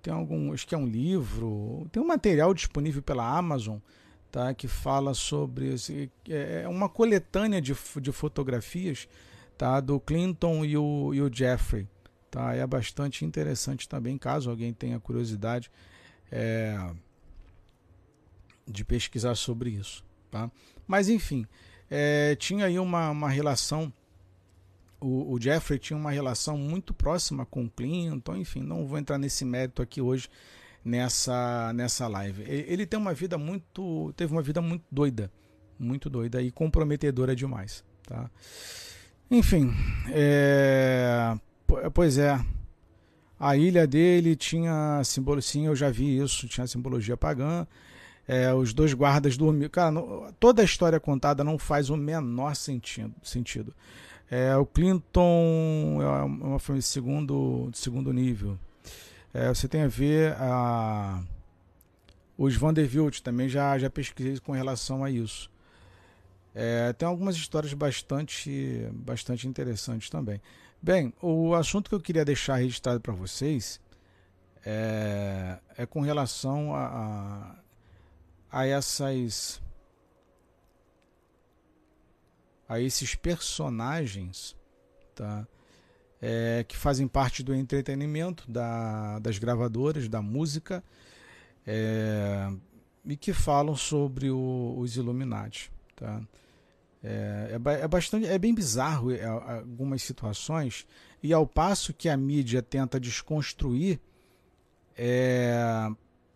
tem algum, acho que é um livro, tem um material disponível pela Amazon tá? que fala sobre é, é uma coletânea de, de fotografias tá? do Clinton e o, e o Jeffrey. Tá? É bastante interessante também, caso alguém tenha curiosidade é, de pesquisar sobre isso. Tá? Mas enfim, é, tinha aí uma, uma relação. O, o, Jeffrey tinha uma relação muito próxima com o Clinton, enfim, não vou entrar nesse mérito aqui hoje nessa nessa live. Ele tem uma vida muito, teve uma vida muito doida, muito doida e comprometedora demais, tá? Enfim, é, pois é, a ilha dele tinha simbolo, sim, eu já vi isso, tinha simbologia pagã. É, os dois guardas dormiam. Cara, não, toda a história contada não faz o menor sentido. sentido. É, o Clinton é uma família de segundo, de segundo nível. É, você tem a ver a os Vanderbilt também já já pesquisei com relação a isso. É, tem algumas histórias bastante bastante interessantes também. Bem, o assunto que eu queria deixar registrado para vocês é, é, com relação a, a, a essas a esses personagens, tá? É, que fazem parte do entretenimento da, das gravadoras, da música, é, e que falam sobre o, os Illuminati. Tá? É, é, é, bastante, é bem bizarro é, algumas situações, e ao passo que a mídia tenta desconstruir, é,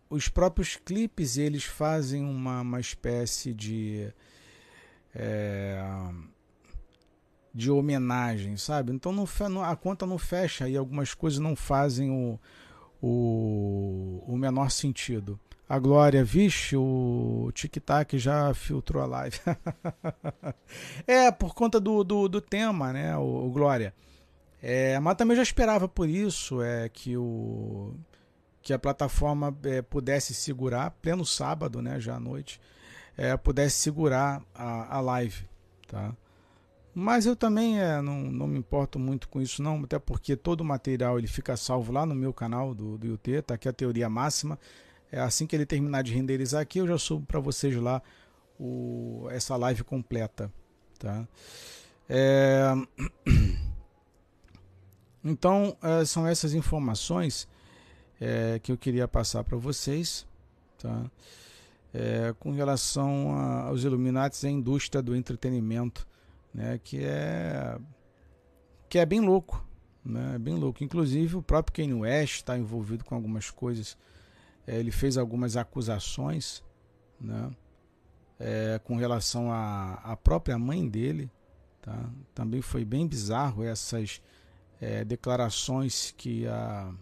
os próprios clipes eles fazem uma, uma espécie de. De homenagem, sabe? Então não, a conta não fecha e algumas coisas não fazem o, o, o menor sentido. A Glória, vixe, o tic-tac já filtrou a live. [LAUGHS] é, por conta do, do, do tema, né, o, o Glória. É, mas também já esperava por isso, é que o que a plataforma é, pudesse segurar, pleno sábado, né, já à noite, é, pudesse segurar a, a live, tá? Mas eu também é, não, não me importo muito com isso não, até porque todo o material ele fica salvo lá no meu canal do, do UT, tá aqui a teoria máxima. É assim que ele terminar de renderizar aqui, eu já subo para vocês lá o, essa live completa, tá? É... [CLEARS THROAT] Então, é, são essas informações é, que eu queria passar para vocês, tá? É, com relação a, aos Illuminates e a indústria do entretenimento, né? Que é que é bem louco, né? É bem louco. Inclusive o próprio Kanye West está envolvido com algumas coisas. É, ele fez algumas acusações, né? É, com relação à, própria mãe dele, tá? Também foi bem bizarro essas é, declarações que, a,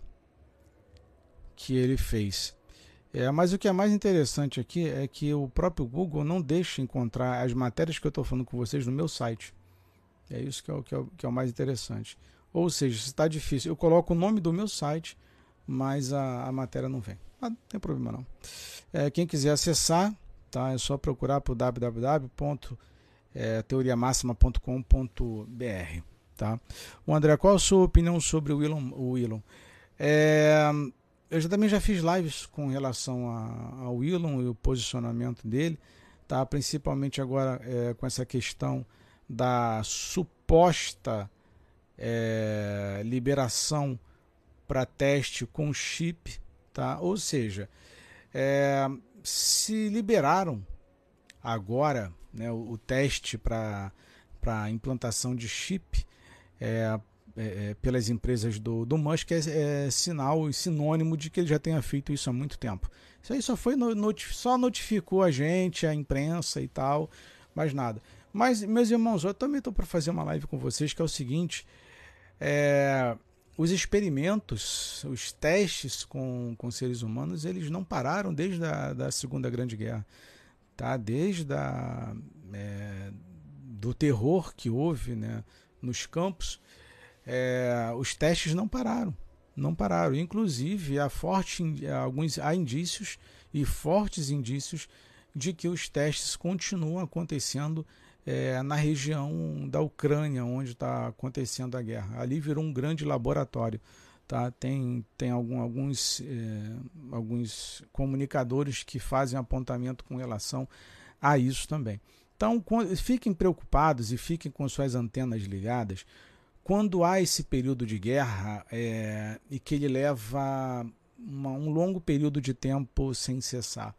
que ele fez. É, mas o que é mais interessante aqui é que o próprio Google não deixa encontrar as matérias que eu estou falando com vocês no meu site. É isso que é o, que é o, que é o mais interessante. Ou seja, se está difícil, eu coloco o nome do meu site, mas a, a matéria não vem. Ah, não tem problema não. É, quem quiser acessar, tá, é só procurar por www.teoriamaxima.com.br. Tá? O André, qual a sua opinião sobre o Elon? O Elon? É, eu já, também já fiz lives com relação ao Elon e o posicionamento dele, tá? principalmente agora é, com essa questão da suposta é, liberação para teste com chip, tá? ou seja, é, se liberaram agora né, o, o teste para implantação de chip é, é, pelas empresas do, do Musk é, é, sinal e sinônimo de que ele já tenha feito isso há muito tempo. Isso aí só foi só notificou a gente, a imprensa e tal, mais nada. Mas, meus irmãos, eu também estou para fazer uma live com vocês que é o seguinte: é, os experimentos, os testes com, com seres humanos, eles não pararam desde a da Segunda Grande Guerra. Tá? Desde a, é, do terror que houve, né? nos campos, é, os testes não pararam. Não pararam. Inclusive, há, forte, alguns, há indícios e fortes indícios de que os testes continuam acontecendo é, na região da Ucrânia, onde está acontecendo a guerra. Ali virou um grande laboratório. Tá? Tem, tem algum, alguns, é, alguns comunicadores que fazem apontamento com relação a isso também. Então, fiquem preocupados e fiquem com suas antenas ligadas quando há esse período de guerra é, e que ele leva uma, um longo período de tempo sem cessar.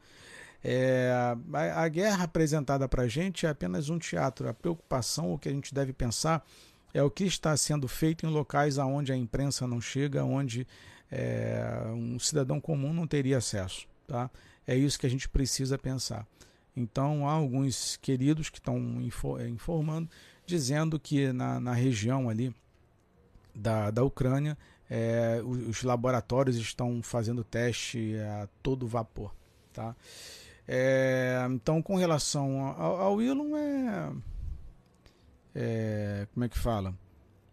É, a, a, guerra apresentada para a gente é apenas um teatro. A preocupação, o que a gente deve pensar, é o que está sendo feito em locais aonde a imprensa não chega, onde é, um cidadão comum não teria acesso. Tá? É isso que a gente precisa pensar. Então, há alguns queridos que estão eh, informando, dizendo que na, na região ali da, da Ucrânia, é, os, laboratórios estão fazendo teste a todo vapor. Tá? É, então, com relação ao, ao Elon, é, é, como é que fala?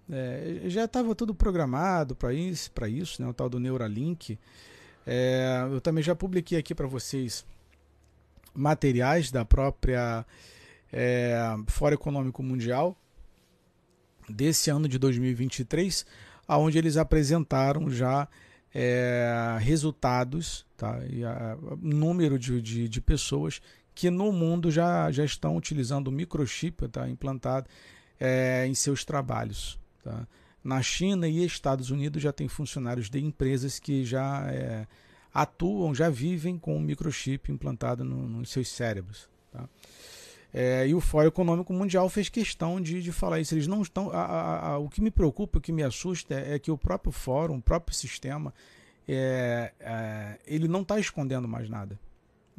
É, já estava tudo programado para isso, para isso, né? O tal do Neuralink. É, eu também já publiquei aqui para vocês materiais da própria é, Fórum Econômico Mundial desse ano de 2023, aonde eles apresentaram já é, resultados, tá? e a, número de, de, de, pessoas que no mundo já, já estão utilizando o microchip tá? implantado é, em seus trabalhos. Tá? Na China e Estados Unidos já tem funcionários de empresas que já é, atuam, já vivem com um microchip implantado no, nos seus cérebros. Tá? É, e o Fórum Econômico Mundial fez questão de, de falar isso. Eles não estão. A, a, a, o que me preocupa, o que me assusta é, é que o próprio fórum, o próprio sistema, é, é ele não está escondendo mais nada.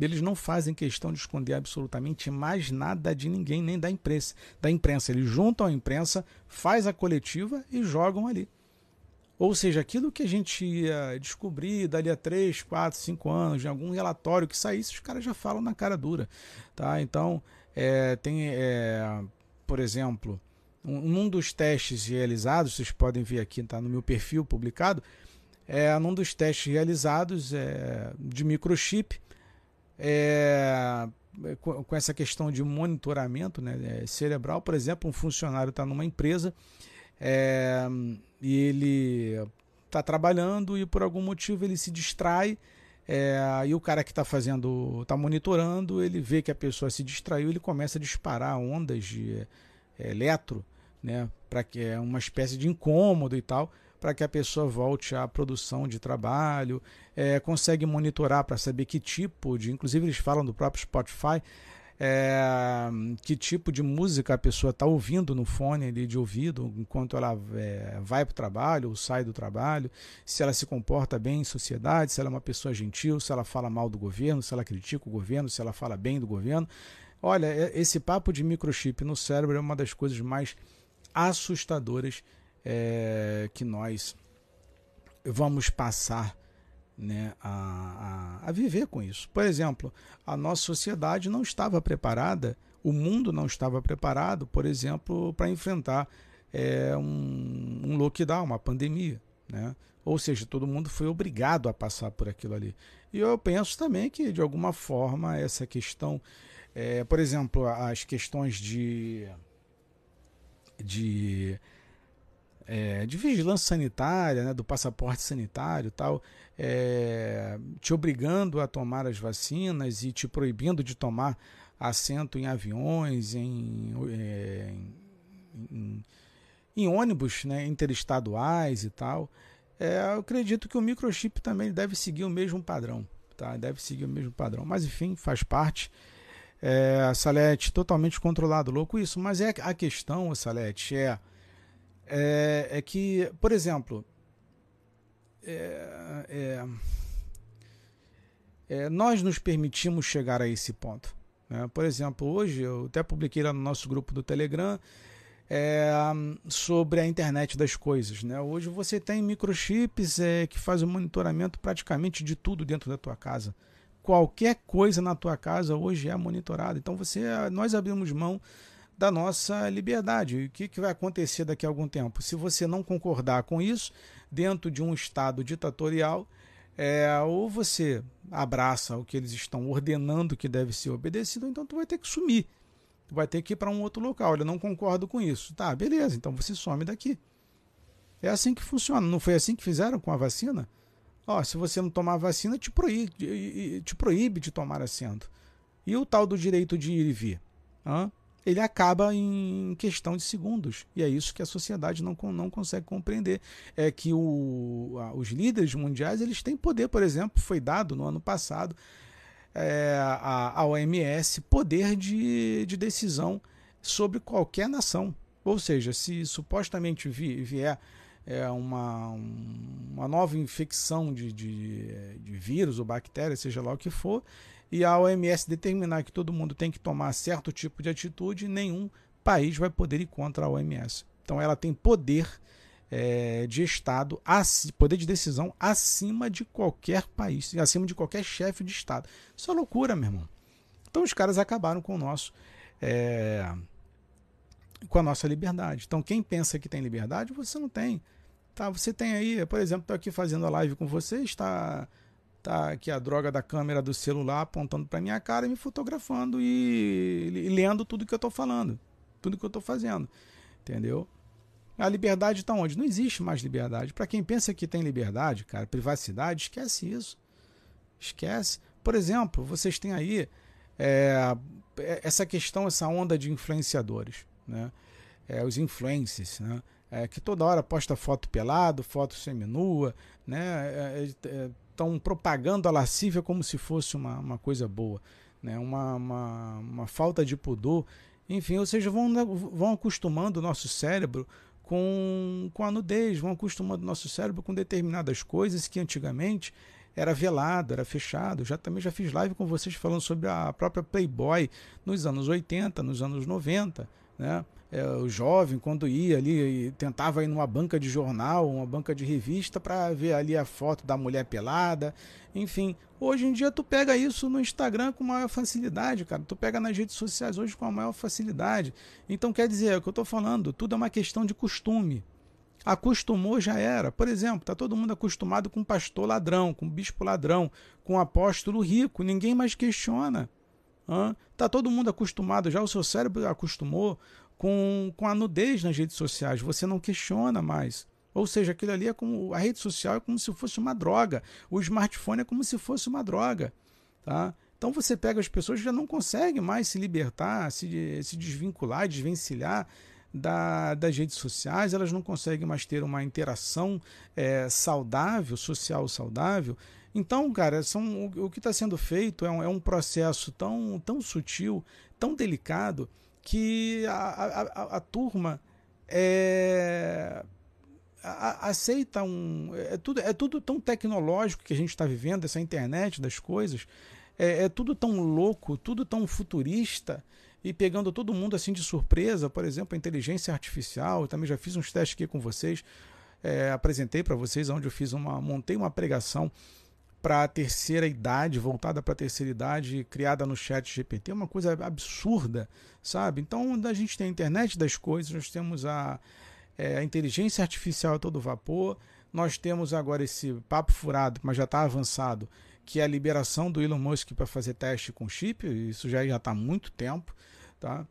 Eles não fazem questão de esconder absolutamente mais nada de ninguém, nem da imprensa. Da imprensa. Eles juntam a imprensa, faz a coletiva e jogam ali. Ou seja, aquilo que a gente ia descobrir dali a 3, 4, 5 anos, de algum relatório que saísse, os caras já falam na cara dura. Tá? Então, é, tem, é, por exemplo, um, um, dos testes realizados, vocês podem ver aqui, está no meu perfil publicado, é um dos testes realizados é, de microchip, é, com, com, essa questão de monitoramento né, é, cerebral, por exemplo, um funcionário está numa empresa é, e ele está trabalhando e por algum motivo ele se distrai é, e o cara que está fazendo, está monitorando, ele vê que a pessoa se distraiu, ele começa a disparar ondas de é, eletro, né, para que é uma espécie de incômodo e tal, para que a pessoa volte à produção de trabalho, é, consegue monitorar para saber que tipo de, inclusive eles falam do próprio Spotify, é, que tipo de música a pessoa está ouvindo no fone ali de ouvido enquanto ela é, vai para o trabalho ou sai do trabalho, se ela se comporta bem em sociedade, se ela é uma pessoa gentil, se ela fala mal do governo, se ela critica o governo, se ela fala bem do governo. Olha, é, esse papo de microchip no cérebro é uma das coisas mais assustadoras é, que nós vamos passar né, a, a, a, viver com isso. Por exemplo, a nossa sociedade não estava preparada, o mundo não estava preparado, por exemplo, para enfrentar é, um, um lockdown, uma pandemia. Né? Ou seja, todo mundo foi obrigado a passar por aquilo ali. E eu penso também que, de alguma forma, essa questão, é, por exemplo, as questões de, de é, de vigilância sanitária, né, do passaporte sanitário tal, é, te obrigando a tomar as vacinas e te proibindo de tomar assento em aviões, em, é, em, em ônibus né, interestaduais e tal. É, eu acredito que o microchip também deve seguir o mesmo padrão. Tá? Deve seguir o mesmo padrão. Mas enfim, faz parte. É, Salete, totalmente controlado, louco isso. Mas é a questão, Salete, é é, é que, por exemplo, é, é, é, nós nos permitimos chegar a esse ponto. Né? Por exemplo, hoje eu até publiquei lá no nosso grupo do Telegram é, sobre a internet das coisas. Né? Hoje você tem microchips é, que fazem o monitoramento praticamente de tudo dentro da tua casa. Qualquer coisa na tua casa hoje é monitorada. Então você, nós abrimos mão da nossa liberdade. O que, que vai acontecer daqui a algum tempo? Se você não concordar com isso, dentro de um Estado ditatorial, é, ou você abraça o que eles estão ordenando que deve ser obedecido, então tu vai ter que sumir. Tu vai ter que ir para um outro local. Olha, não concordo com isso. Tá, beleza, então você some daqui. É assim que funciona. Não foi assim que fizeram com a vacina? Ó, se você não tomar vacina, te proíbe, te proíbe de tomar assento. E o tal do direito de ir e vir? Hã? Ele acaba em questão de segundos. E é isso que a sociedade não, não consegue compreender. É que o, os líderes mundiais eles têm poder, por exemplo, foi dado no ano passado é, a, a OMS poder de, de decisão sobre qualquer nação. Ou seja, se supostamente vier é, uma, uma nova infecção de, de, de vírus ou bactéria, seja lá o que for, e a OMS determinar que todo mundo tem que tomar certo tipo de atitude, nenhum país vai poder ir contra a OMS. Então ela tem poder é, de Estado, poder de decisão acima de qualquer país, acima de qualquer chefe de Estado. Isso é loucura, meu irmão. Então os caras acabaram com o nosso. É, com a nossa liberdade. Então, quem pensa que tem liberdade, você não tem. Tá, você tem aí, por exemplo, estou aqui fazendo a live com você, está tá aqui a droga da câmera do celular apontando para minha cara e me fotografando e, e lendo tudo que eu estou falando, tudo que eu estou fazendo, entendeu? A liberdade está onde? Não existe mais liberdade. Para quem pensa que tem liberdade, cara, privacidade, esquece isso. Esquece. Por exemplo, vocês têm aí é, essa questão, essa onda de influenciadores, né? É, os influencers, né? É, que toda hora posta foto pelado, foto seminua, né? Estão propagando a lascívia como se fosse uma, uma coisa boa, né? uma, uma, uma falta de pudor. Enfim, ou seja, vão, vão acostumando o nosso cérebro com, com a nudez, vão acostumando o nosso cérebro com determinadas coisas que antigamente era velado, era fechado. Já também já fiz live com vocês falando sobre a própria Playboy nos anos 80, nos anos 90, né? É, o jovem, quando ia ali, tentava ir numa banca de jornal, uma banca de revista, para ver ali a foto da mulher pelada. Enfim, hoje em dia tu pega isso no Instagram com maior facilidade, cara. Tu pega nas redes sociais hoje com a maior facilidade. Então, quer dizer, é o que eu estou falando, tudo é uma questão de costume. Acostumou já era. Por exemplo, tá todo mundo acostumado com pastor ladrão, com bispo ladrão, com apóstolo rico. Ninguém mais questiona. Está todo mundo acostumado, já o seu cérebro acostumou com, com a nudez nas redes sociais. Você não questiona mais. Ou seja, aquilo ali é como a rede social é como se fosse uma droga. O smartphone é como se fosse uma droga. Tá? Então você pega as pessoas já não conseguem mais se libertar, se, se desvincular, desvencilhar da, das redes sociais, elas não conseguem mais ter uma interação é, saudável, social saudável. Então, cara, são, o, o que está sendo feito é um, é um processo tão, tão sutil, tão delicado, que a, a, a, a turma é, aceita um. É tudo, é tudo tão tecnológico que a gente está vivendo, essa internet das coisas. É, é, tudo tão louco, tudo tão futurista e pegando todo mundo assim de surpresa. Por exemplo, a inteligência artificial. Eu também já fiz uns testes aqui com vocês. É, apresentei para vocês onde eu fiz uma. montei uma pregação para a terceira idade, voltada para a terceira idade, criada no chat GPT, é uma coisa absurda, sabe? Então, a gente tem a internet das coisas, nós temos a, é, a inteligência artificial a todo vapor, nós temos agora esse papo furado, mas já está avançado, que é a liberação do Elon Musk para fazer teste com chip, isso já está há muito tempo, tá?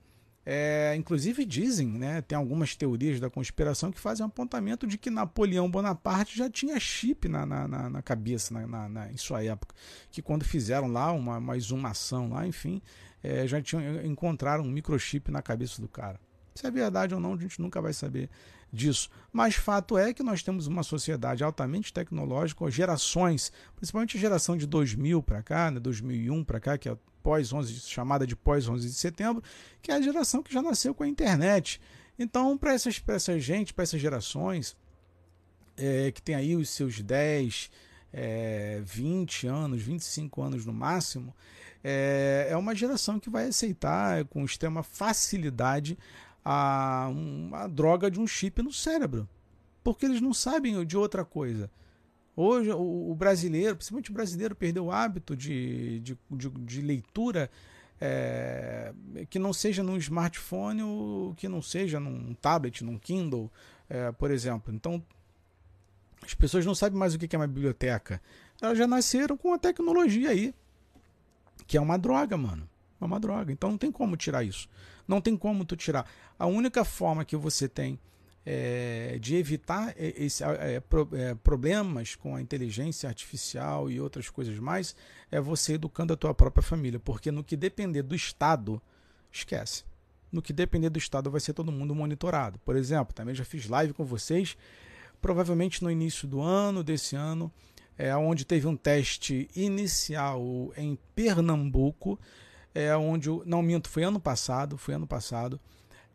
É, inclusive dizem, né, tem algumas teorias da conspiração que fazem um apontamento de que Napoleão Bonaparte já tinha chip na, na, na, na cabeça na, na, em sua época, que quando fizeram lá uma, uma exumação lá, enfim, é, já tinham encontraram um microchip na cabeça do cara. Se é verdade ou não, a gente nunca vai saber disso. Mas fato é que nós temos uma sociedade altamente tecnológica, gerações, principalmente a geração de 2000 para cá, né, 2001 para cá, que é pós 11, chamada de pós 11 de setembro, que é a geração que já nasceu com a internet. Então, para essas, essa gente, para essas gerações, é, que tem aí os seus 10, é, 20 anos, 25 anos no máximo, é, é uma geração que vai aceitar com extrema facilidade a, a droga de um chip no cérebro. Porque eles não sabem de outra coisa. Hoje, o, o brasileiro, principalmente o brasileiro, perdeu o hábito de, de, de, de leitura é, que não seja num smartphone ou que não seja num tablet, num Kindle, é, por exemplo. Então, as pessoas não sabem mais o que é uma biblioteca. Elas já nasceram com a tecnologia aí, que é uma droga, mano. É uma droga. Então não tem como tirar isso. Não tem como tu tirar. A única forma que você tem é, de evitar esse, é, pro, é, problemas com a inteligência artificial e outras coisas mais, é você educando a tua própria família. Porque no que depender do Estado, esquece. No que depender do Estado, vai ser todo mundo monitorado. Por exemplo, também já fiz live com vocês, provavelmente no início do ano, desse ano, é, onde teve um teste inicial em Pernambuco, é, onde, não minto, foi ano passado, foi ano passado,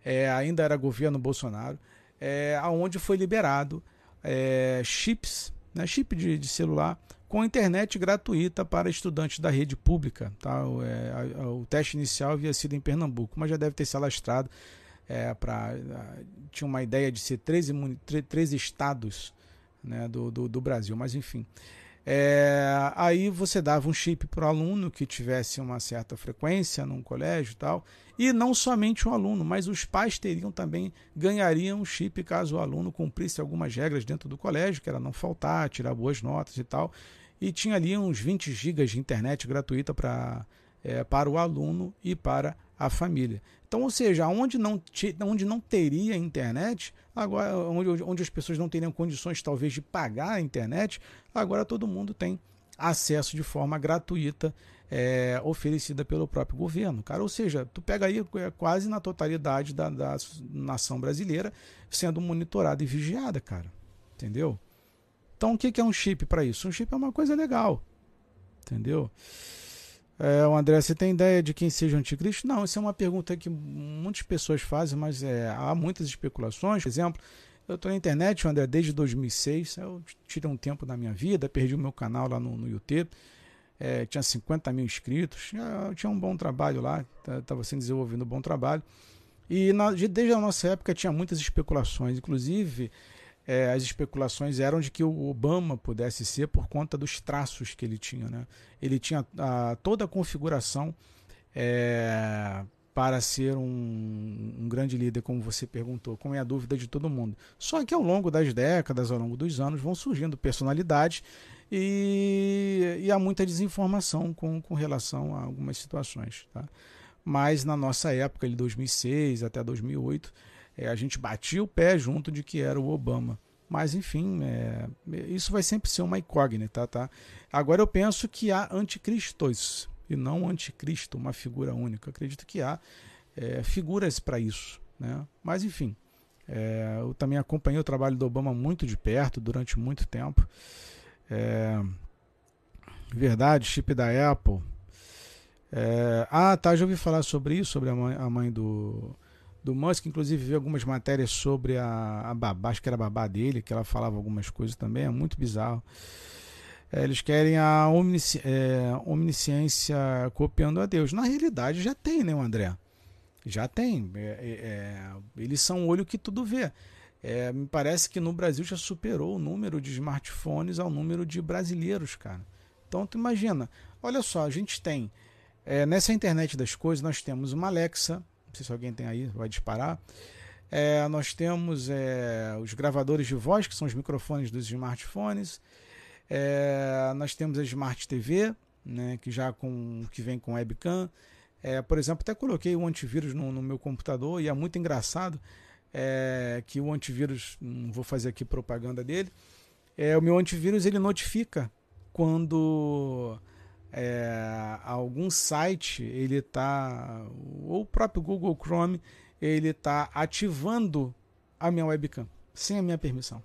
é, ainda era governo Bolsonaro, é, onde foi liberado é, chips, né, chip de, de, celular, com internet gratuita para estudantes da rede pública. Tá? O, é, o teste inicial havia sido em Pernambuco, mas já deve ter se alastrado. É, pra, tinha uma ideia de ser 13, 13 estados né, do, do, do Brasil, mas enfim. É, aí você dava um chip para o aluno que tivesse uma certa frequência num colégio e tal. E não somente o aluno, mas os pais teriam também, ganhariam um chip caso o aluno cumprisse algumas regras dentro do colégio, que era não faltar, tirar boas notas e tal. E tinha ali uns 20 gigas de internet gratuita para é, para o aluno e para a família. Então, ou seja, onde não, onde não teria internet, agora onde, onde as pessoas não teriam condições talvez de pagar a internet, agora todo mundo tem acesso de forma gratuita é, oferecida pelo próprio governo. Cara, ou seja, tu pega aí é, quase na totalidade da, da nação brasileira sendo monitorada e vigiada, cara. Entendeu? Então o que é um chip para isso? Um chip é uma coisa legal. Entendeu? É, o André, você tem ideia de quem seja o anticristo? Não, isso é uma pergunta que muitas pessoas fazem, mas é, há muitas especulações. Por exemplo, eu estou na internet, André, desde 2006. Eu tirei um tempo da minha vida, perdi o meu canal lá no, no YouTube. É, tinha 50 mil inscritos. Eu tinha um bom trabalho lá, estava sendo desenvolvendo um bom trabalho. E na, desde a nossa época tinha muitas especulações, inclusive é, as especulações eram de que o Obama pudesse ser por conta dos traços que ele tinha. Né? Ele tinha a, toda a configuração é, para ser um, um, um grande líder, como você perguntou, como é a dúvida de todo mundo. Só que ao longo das décadas, ao longo dos anos, vão surgindo personalidades e, e há muita desinformação com, com relação a algumas situações. Tá? Mas na nossa época, de 2006 até 2008, é, a gente batia o pé junto de que era o Obama. Mas, enfim, é, isso vai sempre ser uma incógnita. Tá? Agora eu penso que há anticristos e não anticristo, uma figura única. Acredito que há é, figuras para isso. Né? Mas, enfim, é, eu também acompanhei o trabalho do Obama muito de perto durante muito tempo. É, verdade, chip da Apple. É, ah, tá, já ouvi falar sobre isso, sobre a mãe, a mãe do, do Musk. Inclusive, vi algumas matérias sobre a, a babá, acho que era a babá dele, que ela falava algumas coisas também. É muito bizarro. É, eles querem a omnisci, é, omnisciência copiando a Deus. Na realidade, já tem, né, André? Já tem. É, é, é eles são o olho que tudo vê. É, me parece que no Brasil já superou o número de smartphones ao número de brasileiros, cara. Então tu imagina, olha só, a gente tem nessa internet das coisas nós temos uma Alexa, não sei se alguém tem aí, vai disparar. É, nós temos é, os gravadores de voz, que são os microfones dos smartphones. É, nós temos a Smart TV, né, que já com que vem com webcam. É, por exemplo, até coloquei o antivírus no, no meu computador e é muito engraçado é, que o antivírus, não vou fazer aqui propaganda dele, é, o meu antivírus ele notifica quando é, algum site ele está, ou o próprio Google Chrome, ele está ativando a minha webcam sem a minha permissão.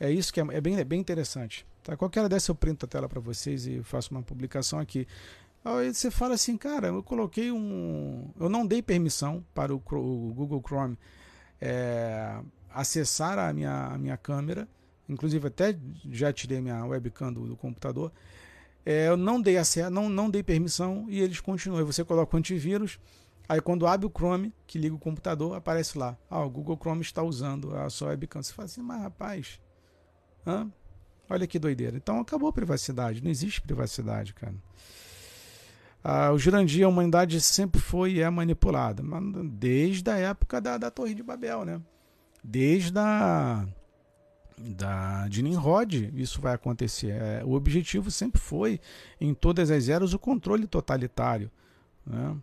É isso que é, é bem, é bem interessante. Tá? Qualquer dessa eu printo a tela para vocês e faço uma publicação aqui. Aí você fala assim, cara, eu coloquei um. Eu não dei permissão para o, o Google Chrome é, acessar a minha, a minha câmera. Inclusive, até já tirei minha webcam do, do computador. É, eu não dei acesso, não, não dei permissão e eles continuam. Você coloca o antivírus, aí quando abre o Chrome, que liga o computador, aparece lá. Ah, o Google Chrome está usando a sua webcam. Você fala assim, mas rapaz, hã? olha que doideira. Então acabou a privacidade, não existe privacidade, cara. Ah, o Jurandir, a humanidade sempre foi e é manipulada, desde a época da, da Torre de Babel, né? Desde a da, de Nimrod, isso vai acontecer. É, o objetivo sempre foi, em todas as eras, o controle totalitário. Né?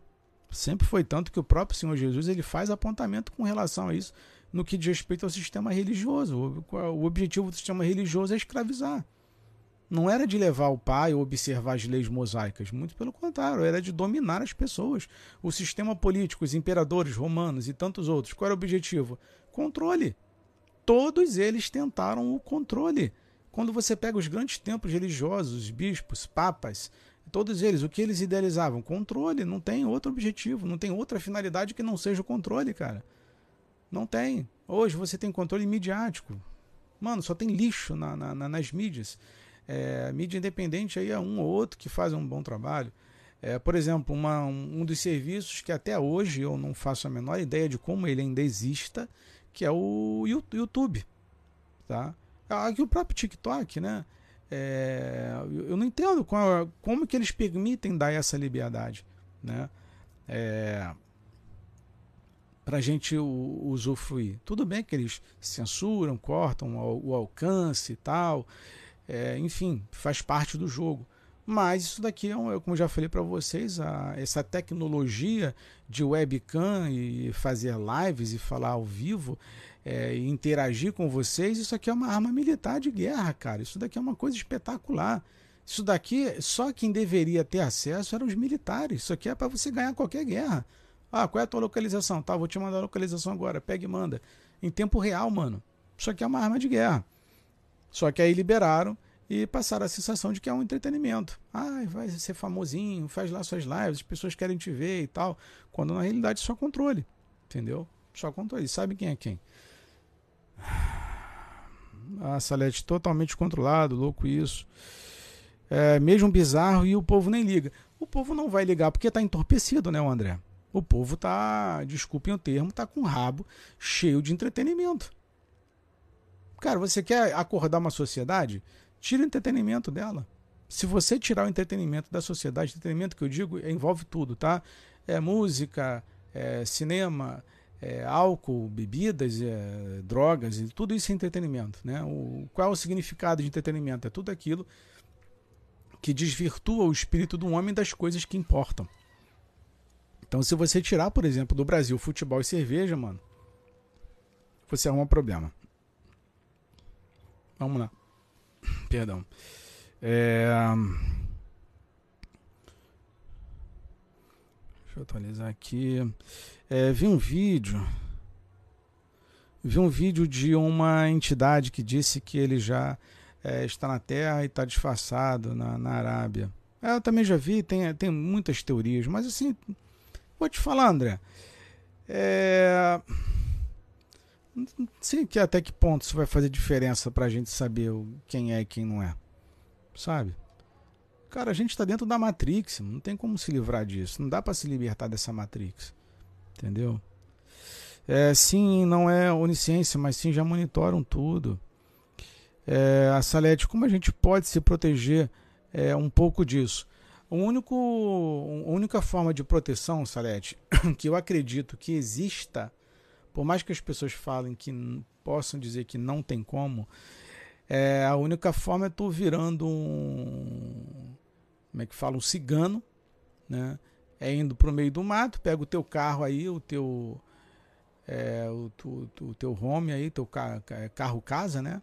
Sempre foi tanto que o próprio Senhor Jesus ele faz apontamento com relação a isso no que diz respeito ao sistema religioso. O, o objetivo do sistema religioso é escravizar não era de levar o pai ou observar as leis mosaicas, muito pelo contrário, era de dominar as pessoas. O sistema político, os imperadores romanos e tantos outros, qual era o objetivo? Controle. Todos eles tentaram o controle. Quando você pega os grandes templos religiosos, os bispos, papas, todos eles, o que eles idealizavam? Controle. Não tem outro objetivo, não tem outra finalidade que não seja o controle, cara. Não tem. Hoje você tem controle midiático. Mano, só tem lixo na, na, nas mídias. É, mídia independente aí é um ou outro que faz um bom trabalho. É, por exemplo, uma, um, um, dos serviços que até hoje eu não faço a menor ideia de como ele ainda exista, que é o YouTube. Tá? Aqui o próprio TikTok, né? É, eu não entendo qual, como que eles permitem dar essa liberdade, né? É, para gente usufruir. Tudo bem que eles censuram, cortam o, o alcance e tal, é, enfim, faz parte do jogo. Mas isso daqui é, um, como já falei para vocês, a, essa tecnologia de webcam e fazer lives e falar ao vivo, é, e interagir com vocês, isso aqui é uma arma militar de guerra, cara. Isso daqui é uma coisa espetacular. Isso daqui, só quem deveria ter acesso eram os militares. Isso aqui é para você ganhar qualquer guerra. Ah, qual é a tua localização? Tá, vou te mandar a localização agora. Pega e manda. Em tempo real, mano. Isso aqui é uma arma de guerra. Só que aí liberaram e passaram a sensação de que é um entretenimento. Ah, vai ser famosinho, faz lá suas lives, as pessoas querem te ver e tal. Quando na realidade é só controle. Entendeu? Só controle. Sabe quem é quem. A Salete totalmente controlado, louco isso. É, mesmo bizarro e o povo nem liga. O povo não vai ligar porque está entorpecido, né, André? O povo tá, desculpem o termo, tá com o rabo cheio de entretenimento. Cara, você quer acordar uma sociedade? Tira o entretenimento dela. Se você tirar o entretenimento da sociedade, entretenimento que eu digo envolve tudo, tá? É música, é, cinema, é, álcool, bebidas, é, drogas, tudo isso é entretenimento. Né? O, qual é o significado de entretenimento? É tudo aquilo que desvirtua o espírito do homem das coisas que importam. Então, se você tirar, por exemplo, do Brasil futebol e cerveja, mano, você arruma um problema. Vamos lá. Perdão. É... Deixa eu atualizar aqui. É, vi um vídeo. Vi um vídeo de uma entidade que disse que ele já é, está na Terra e está disfarçado na, na Arábia. Eu também já vi, tem, tem muitas teorias, mas assim, vou te falar, André. É... Não sei que até que ponto isso vai fazer diferença para a gente saber quem é e quem não é. Sabe? Cara, a gente está dentro da Matrix, não tem como se livrar disso. Não dá para se libertar dessa Matrix. Entendeu? É, sim, não é onisciência, mas sim já monitoram tudo. É, a Salete, como a gente pode se proteger é, um pouco disso? O único, a única forma de proteção, Salete, [COUGHS] que eu acredito que exista, por mais que as pessoas falem que possam dizer que não tem como, é, a única forma é tu virando um. Como é que fala? Um cigano, né? É indo pro meio do mato, pega o teu carro aí, o teu. É, o, o, o, teu home aí, teu carro, carro casa, né?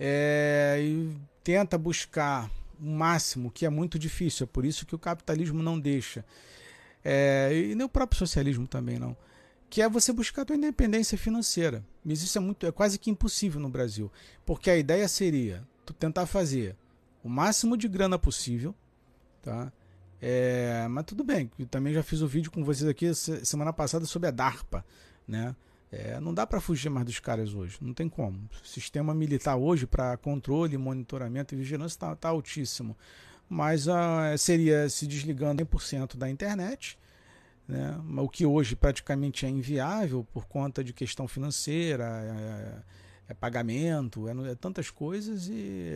É, e tenta buscar o máximo, que é muito difícil, é por isso que o capitalismo não deixa. É, e nem o próprio socialismo também não que é você buscar a tua independência financeira. Mas isso é muito, é quase que impossível no Brasil, porque a ideia seria tu tentar fazer o máximo de grana possível, tá? É, mas tudo bem, eu também já fiz o um vídeo com vocês aqui semana passada sobre a DARPA, né? É, não dá para fugir mais dos caras hoje, não tem como. O sistema militar hoje para controle, monitoramento e vigilância está tá altíssimo. Mas uh, seria se desligando 100% da internet, né? o que hoje praticamente é inviável por conta de questão financeira, é, é pagamento, é, é, tantas coisas e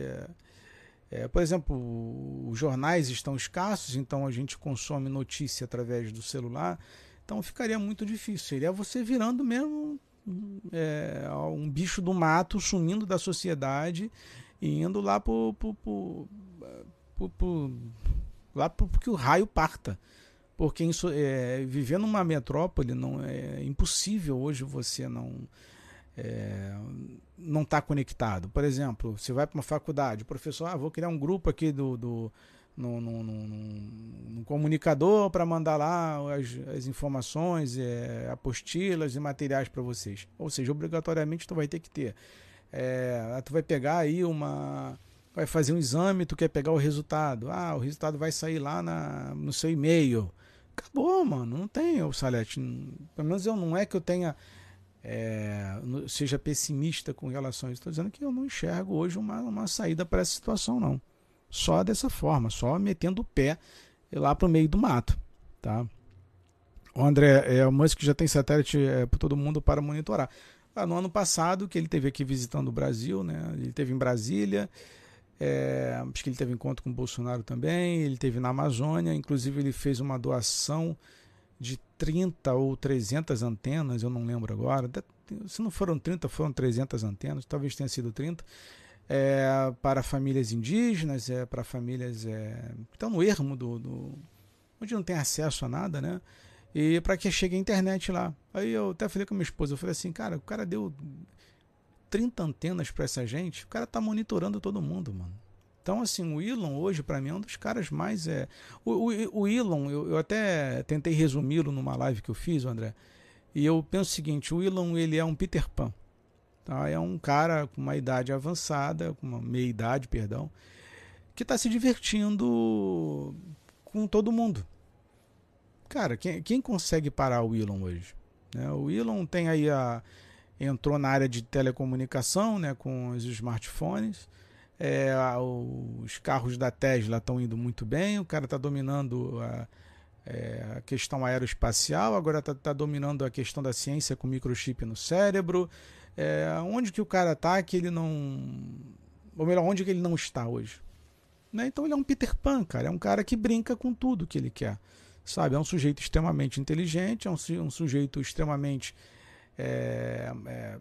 é, por exemplo, os jornais estão escassos, então a gente consome notícia através do celular, então ficaria muito difícil. Seria você virando mesmo é, um bicho do mato, sumindo da sociedade e indo lá para lá que o raio parta porque isso, é, viver numa metrópole não é impossível hoje você não é, não estar tá conectado. Por exemplo, você vai para uma faculdade, o professor, ah, vou criar um grupo aqui do, do no, no, no, no comunicador para mandar lá as, as informações, é, apostilas e materiais para vocês. Ou seja, obrigatoriamente tu vai ter que ter. É, tu vai pegar aí uma vai fazer um exame, tu quer pegar o resultado. Ah, o resultado vai sair lá na, no seu e-mail. Acabou, mano. Não tem o Salete. Pelo menos eu não é que eu tenha. É, seja pessimista com relação a isso. Estou dizendo que eu não enxergo hoje uma, uma saída para essa situação, não. Só dessa forma, só metendo o pé lá para o meio do mato. Tá? O André, é, o Musk já tem satélite é, para todo mundo para monitorar. Ah, no ano passado, que ele teve aqui visitando o Brasil, né? ele teve em Brasília. É, acho que ele teve encontro com o Bolsonaro também, ele teve na Amazônia, inclusive ele fez uma doação de 30 ou 300 antenas, eu não lembro agora. Se não foram 30, foram 300 antenas, talvez tenha sido 30. É, para famílias indígenas, é, para famílias é, que estão no ermo do, do, onde não tem acesso a nada, né? E para que chegue a internet lá. Aí eu até falei com a minha esposa, eu falei assim, cara, o cara deu 30 antenas para essa gente, o cara tá monitorando todo mundo, mano. Então, assim, o Elon hoje, para mim, é um dos caras mais. É... O, o, o Elon, eu, eu até tentei resumi-lo numa live que eu fiz, André, e eu penso o seguinte: o Elon, ele é um Peter Pan. Tá? É um cara com uma idade avançada, com uma meia idade, perdão, que está se divertindo com todo mundo. Cara, quem, quem consegue parar o Elon hoje? Né? O Elon tem aí a entrou na área de telecomunicação, né, com os smartphones. É, os carros da Tesla estão indo muito bem, o cara está dominando a, é, a, questão aeroespacial, agora está tá dominando a questão da ciência com microchip no cérebro. É, onde que o cara está que ele não. Ou melhor, onde que ele não está hoje? Né? Então ele é um Peter Pan, cara. É um cara que brinca com tudo que ele quer. sabe? É um sujeito extremamente inteligente, é um, um sujeito extremamente. É, é,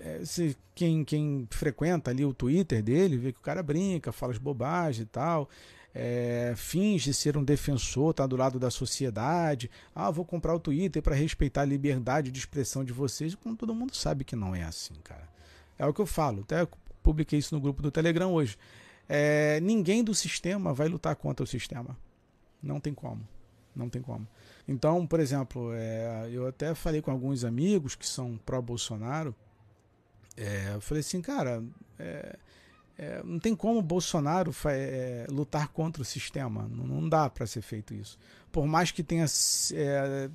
é, se, quem, quem frequenta ali o Twitter dele vê que o cara brinca, fala as bobagens e tal. É, finge ser um defensor, tá do lado da sociedade. Ah, vou comprar o Twitter para respeitar a liberdade de expressão de vocês, quando todo mundo sabe que não é assim, cara. É o que eu falo, até publiquei isso no grupo do Telegram hoje. É, ninguém do sistema vai lutar contra o sistema. Não tem como. Não tem como. Então, por exemplo, é, eu até falei com alguns amigos que são pró-Bolsonaro. É, eu falei assim, cara, é, é não tem como Bolsonaro é, lutar contra o sistema. Não, não dá para ser feito isso. Por mais que tenha é,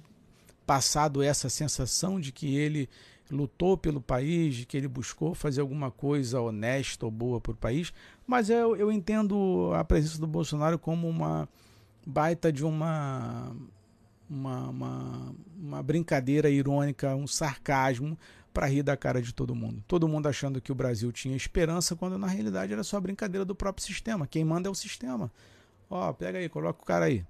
passado essa sensação de que ele lutou pelo país, de que ele buscou fazer alguma coisa honesta ou boa para o país, mas eu, eu entendo a presença do Bolsonaro como uma baita de uma, uma, uma, uma brincadeira irônica, um sarcasmo para rir da cara de todo mundo. Todo mundo achando que o Brasil tinha esperança, quando na realidade era só brincadeira do próprio sistema. Quem manda é o sistema. Ó, pega aí, coloca o cara aí.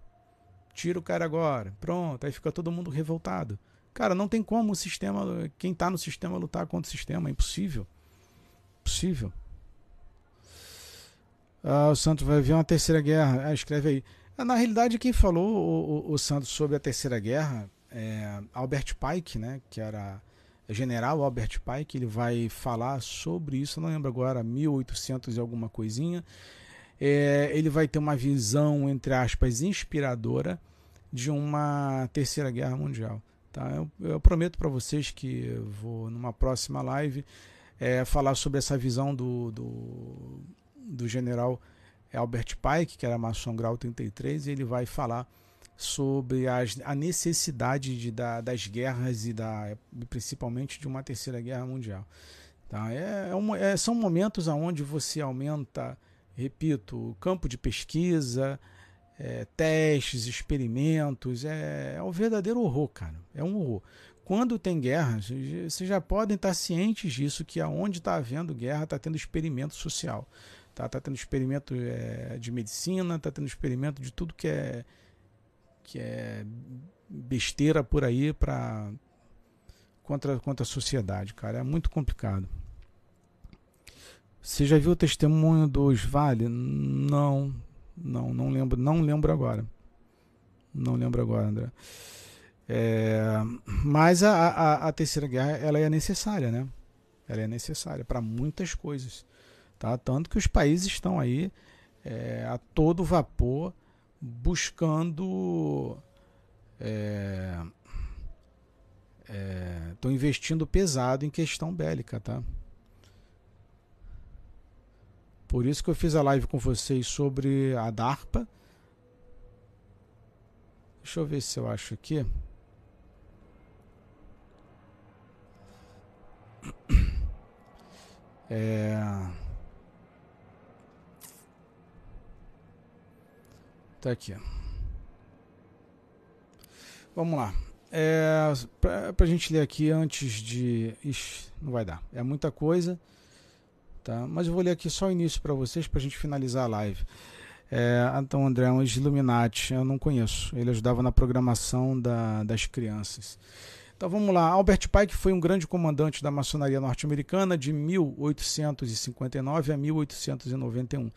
Tira o cara agora. Pronto, aí fica todo mundo revoltado. Cara, não tem como o sistema, quem está no sistema lutar contra o sistema, é impossível. Impossível. Ah, o Santos vai ver uma terceira guerra. Ah, escreve aí. Ah, na realidade, quem falou o, o, o Santos sobre a terceira guerra é Albert Pike, né? Que era general Albert Pike. Ele vai falar sobre isso. não lembro agora, 1800 e alguma coisinha. É, ele vai ter uma visão entre aspas inspiradora de uma terceira guerra mundial. Tá? Eu, eu prometo para vocês que vou, numa próxima live, é, falar sobre essa visão do, do, do general Albert Pike, que era maçom grau 33, e ele vai falar sobre as, a necessidade de, da, das guerras e da, principalmente de uma terceira guerra mundial. Tá? É, é, é são momentos onde você aumenta, repito, o campo de pesquisa, é, testes, experimentos. É, é um verdadeiro horror, cara. É um horror. Quando tem guerra, vocês já podem estar cientes disso, que aonde está havendo guerra está tendo experimento social. Está tá tendo experimento é, de medicina, está tendo experimento de tudo que é, que é besteira por aí para contra, contra a sociedade, cara. É muito complicado. Você já viu o testemunho dos Vale? Não, não, não lembro, não lembro agora. Não lembro agora, André. É, mas a, a, a, terceira guerra ela é necessária, né? Ela é necessária para muitas coisas, tá? Tanto que os países estão aí é, a todo vapor buscando, estão é, é investindo pesado em questão bélica, tá? Por isso que eu fiz a live com vocês sobre a DARPA. Deixa eu ver se eu acho aqui. [CLEARS THROAT] É... Tá aqui. Vamos lá. É, pra, pra gente ler aqui antes de. Ixi, não vai dar. É muita coisa. Tá? Mas eu vou ler aqui só o início para vocês, para a gente finalizar a live. É, então, André, um Illuminati, eu não conheço. Ele ajudava na programação da, das crianças. Então vamos lá. Albert Pike foi um grande comandante da maçonaria norte-americana de 1859 a 1891.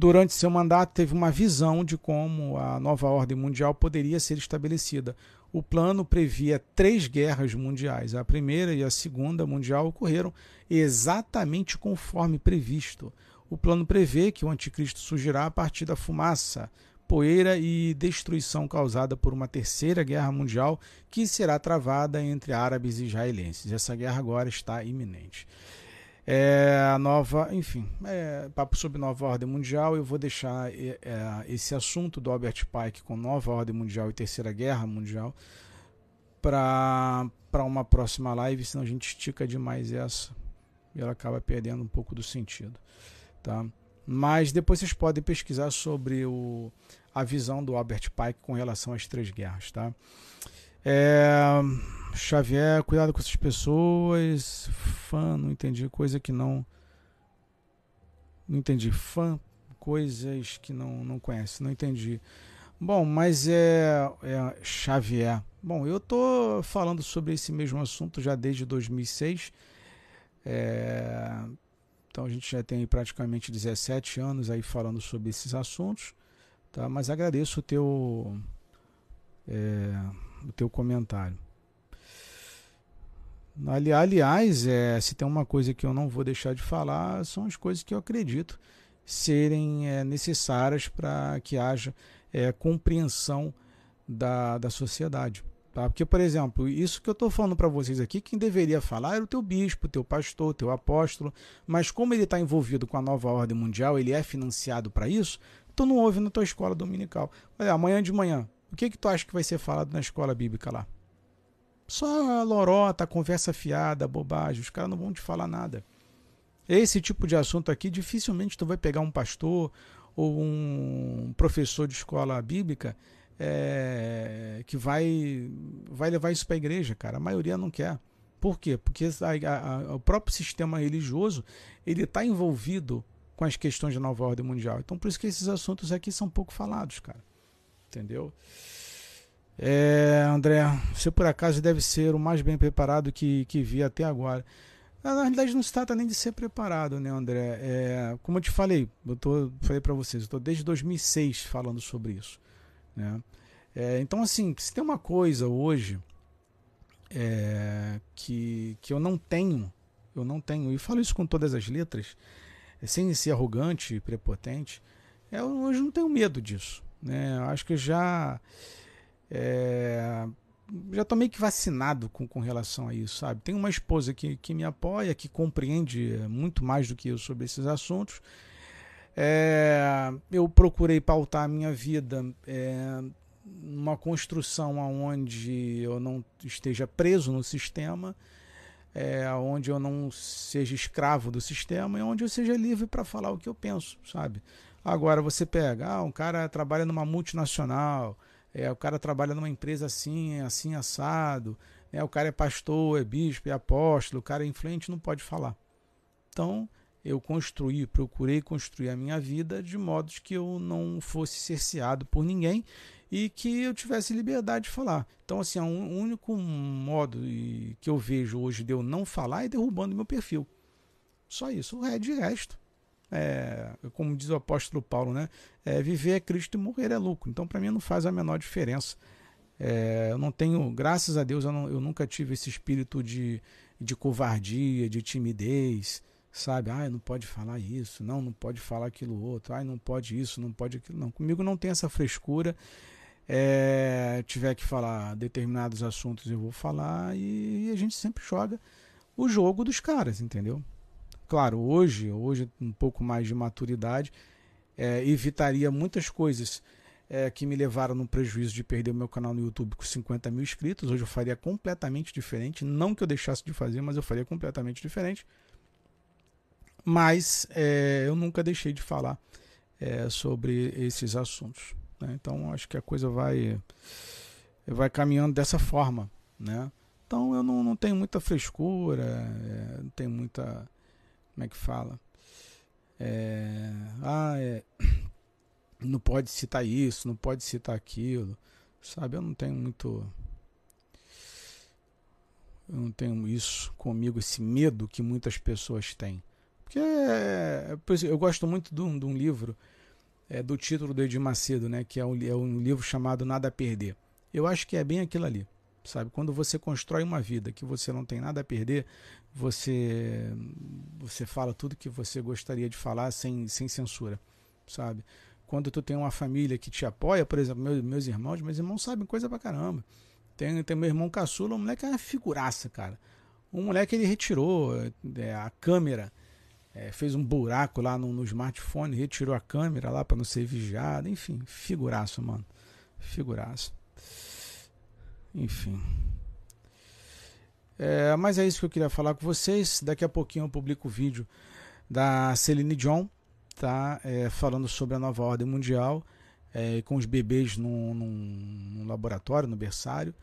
Durante seu mandato, teve uma visão de como a nova ordem mundial poderia ser estabelecida. O plano previa três guerras mundiais. A primeira e a segunda mundial ocorreram exatamente conforme previsto. O plano prevê que o anticristo surgirá a partir da fumaça, poeira e destruição causada por uma terceira guerra mundial que será travada entre árabes e israelenses. Essa guerra agora está iminente. É, a nova, enfim, é, papo sobre nova ordem mundial. Eu vou deixar é, é, esse assunto do Albert Pike com nova ordem mundial e terceira guerra mundial para uma próxima live, senão a gente estica demais essa e ela acaba perdendo um pouco do sentido, tá? Mas depois vocês podem pesquisar sobre o, a visão do Albert Pike com relação às três guerras, tá? É, Xavier, cuidado com essas pessoas. Fã, não entendi. Coisa que não. Não entendi. Fã, coisas que não, não conhece. Não entendi. Bom, mas é, é Xavier. Bom, eu tô falando sobre esse mesmo assunto já desde 2006. É, então a gente já tem praticamente 17 anos aí falando sobre esses assuntos, tá? Mas agradeço o teu é, o teu comentário. Ali, aliás, é, se tem uma coisa que eu não vou deixar de falar, são as coisas que eu acredito serem é, necessárias para que haja é, compreensão da, da sociedade. Tá? Porque, por exemplo, isso que eu estou falando para vocês aqui, quem deveria falar era o teu bispo, o teu pastor, o teu apóstolo, mas como ele está envolvido com a nova ordem mundial, ele é financiado para isso, tu não ouve na tua escola dominical. Olha, amanhã de manhã, o que, que tu acha que vai ser falado na escola bíblica lá? Só lorota, conversa fiada, bobagem, os caras não vão te falar nada. Esse tipo de assunto aqui, dificilmente tu vai pegar um pastor ou um professor de escola bíblica é, que vai, vai levar isso para a igreja, cara. A maioria não quer. Por quê? Porque a, a, o próprio sistema religioso ele está envolvido com as questões da nova ordem mundial. Então, por isso que esses assuntos aqui são pouco falados, cara. Entendeu? É, André, você por acaso deve ser o mais bem preparado que, que vi até agora. Na realidade, não se trata nem de ser preparado, né, André? É, como eu te falei, eu tô, falei para vocês, estou desde 2006 falando sobre isso. Né? É, então, assim, se tem uma coisa hoje é, que, que eu não tenho, eu não tenho, e falo isso com todas as letras, é, sem ser arrogante e prepotente, é, eu hoje não tenho medo disso. Né? Eu acho que já. É, já estou meio que vacinado com, com relação a isso, sabe? Tenho uma esposa que, que me apoia, que compreende muito mais do que eu sobre esses assuntos. É, eu procurei pautar a minha vida é, numa construção onde eu não esteja preso no sistema, é, onde eu não seja escravo do sistema e onde eu seja livre para falar o que eu penso, sabe? Agora você pega, ah, um cara trabalha numa multinacional, é, o cara trabalha numa empresa assim, assim assado, é, o cara é pastor, é bispo, é apóstolo, o cara é influente, não pode falar. Então, eu construí, procurei construir a minha vida de modo que eu não fosse cerceado por ninguém e que eu tivesse liberdade de falar. Então, assim, o único modo que eu vejo hoje de eu não falar é derrubando meu perfil. Só isso. O resto, de resto, é, como diz o apóstolo Paulo, né? É, viver é Cristo e morrer é lucro. Então, para mim, não faz a menor diferença. É, eu não tenho, graças a Deus, eu, não, eu nunca tive esse espírito de, de covardia, de timidez, sabe? Ah, não pode falar isso, não, não pode falar aquilo outro, ah, não pode isso, não pode aquilo. Não, comigo não tem essa frescura. É, tiver que falar determinados assuntos, eu vou falar e, e a gente sempre joga o jogo dos caras, entendeu? Claro, hoje, hoje um pouco mais de maturidade, é, evitaria muitas coisas é, que me levaram no prejuízo de perder o meu canal no YouTube com 50 mil inscritos. Hoje eu faria completamente diferente. Não que eu deixasse de fazer, mas eu faria completamente diferente. Mas é, eu nunca deixei de falar é, sobre esses assuntos. Né? Então acho que a coisa vai, vai caminhando dessa forma. Né? Então eu não, não tenho muita frescura, é, não tenho muita como é que fala? É, ah, é, [CLEARS THROAT] não pode citar isso, não pode citar aquilo, sabe? Eu não tenho muito. Eu não tenho isso comigo, esse medo que muitas pessoas têm. Porque é, eu gosto muito de um, de um livro é, do título do Edir Macedo, né? Que é um, é um livro chamado Nada a Perder. Eu acho que é bem aquilo ali sabe? Quando você constrói uma vida que você não tem nada a perder, você você fala tudo que você gostaria de falar sem, sem censura, sabe? Quando tu tem uma família que te apoia, por exemplo, meus, meus irmãos, meus irmãos sabem coisa pra caramba. Tem, tem meu irmão caçula, um moleque é uma figuraça, cara. Um moleque ele retirou é, a câmera, é, fez um buraco lá no, no smartphone, retirou a câmera lá para não ser vigiado, enfim, figuraço, mano. Figuraço. Enfim. É, mas é isso que eu queria falar com vocês. Daqui a pouquinho eu publico o vídeo da Celine John, tá? É, falando sobre a nova ordem mundial, é, com os bebês num, num, num laboratório, no berçário.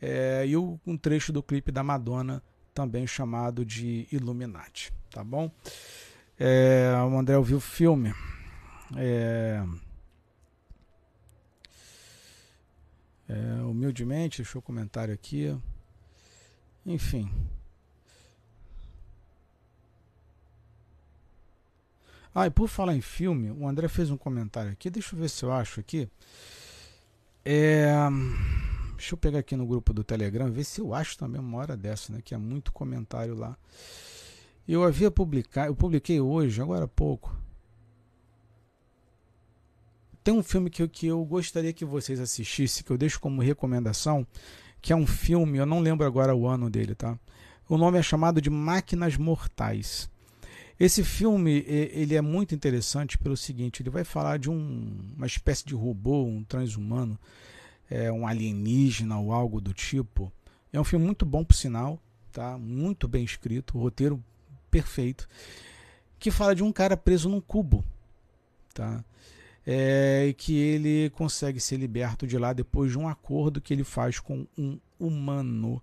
É, e um trecho do clipe da Madonna, também chamado de Illuminati, tá bom? É, o André ouviu o filme. É, É, humildemente, deixou o comentário aqui. Enfim. Ah, e por falar em filme, o André fez um comentário aqui. Deixa eu ver se eu acho aqui. É, deixa eu pegar aqui no grupo do Telegram, ver se eu acho também uma hora dessa, né? Que é muito comentário lá. Eu havia publicado, eu publiquei hoje, agora há pouco. Tem um filme que que eu gostaria que vocês assistissem, que eu deixo como recomendação, que é um filme, eu não lembro agora o ano dele, tá? O nome é chamado de Máquinas Mortais. Esse filme ele é muito interessante pelo seguinte, ele vai falar de um, uma espécie de robô, um transhumano, é, um alienígena ou algo do tipo. É um filme muito bom por sinal, tá? Muito bem escrito, roteiro perfeito, que fala de um cara preso num cubo, tá? É, que ele consegue ser liberto de lá depois de um acordo que ele faz com um humano.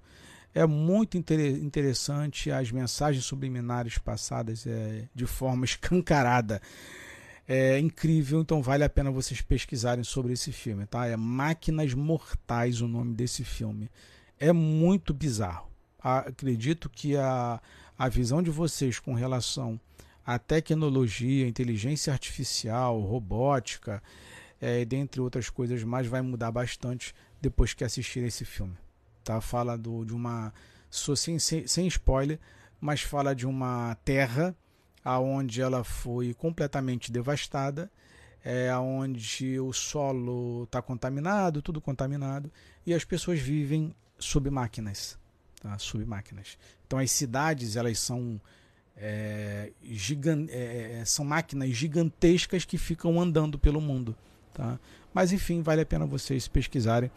É muito interessante as mensagens subliminares passadas é, de forma [LAUGHS] escancarada. É incrível, então vale a pena vocês pesquisarem sobre esse filme, tá? É Máquinas Mortais o nome desse filme. É muito bizarro. Acredito que a, a visão de vocês com relação à tecnologia, inteligência artificial, robótica, é, dentre outras coisas mais, vai mudar bastante depois que assistir esse filme. Tá? Fala do, de uma. Sem, sem, spoiler, mas fala de uma terra aonde ela foi completamente devastada, é, onde o solo está contaminado, tudo contaminado, e as pessoas vivem sob máquinas tá? submáquinas. Então as cidades elas são é, gigan é, é, são máquinas gigantescas que ficam andando pelo mundo, tá? Mas enfim, vale a pena vocês pesquisarem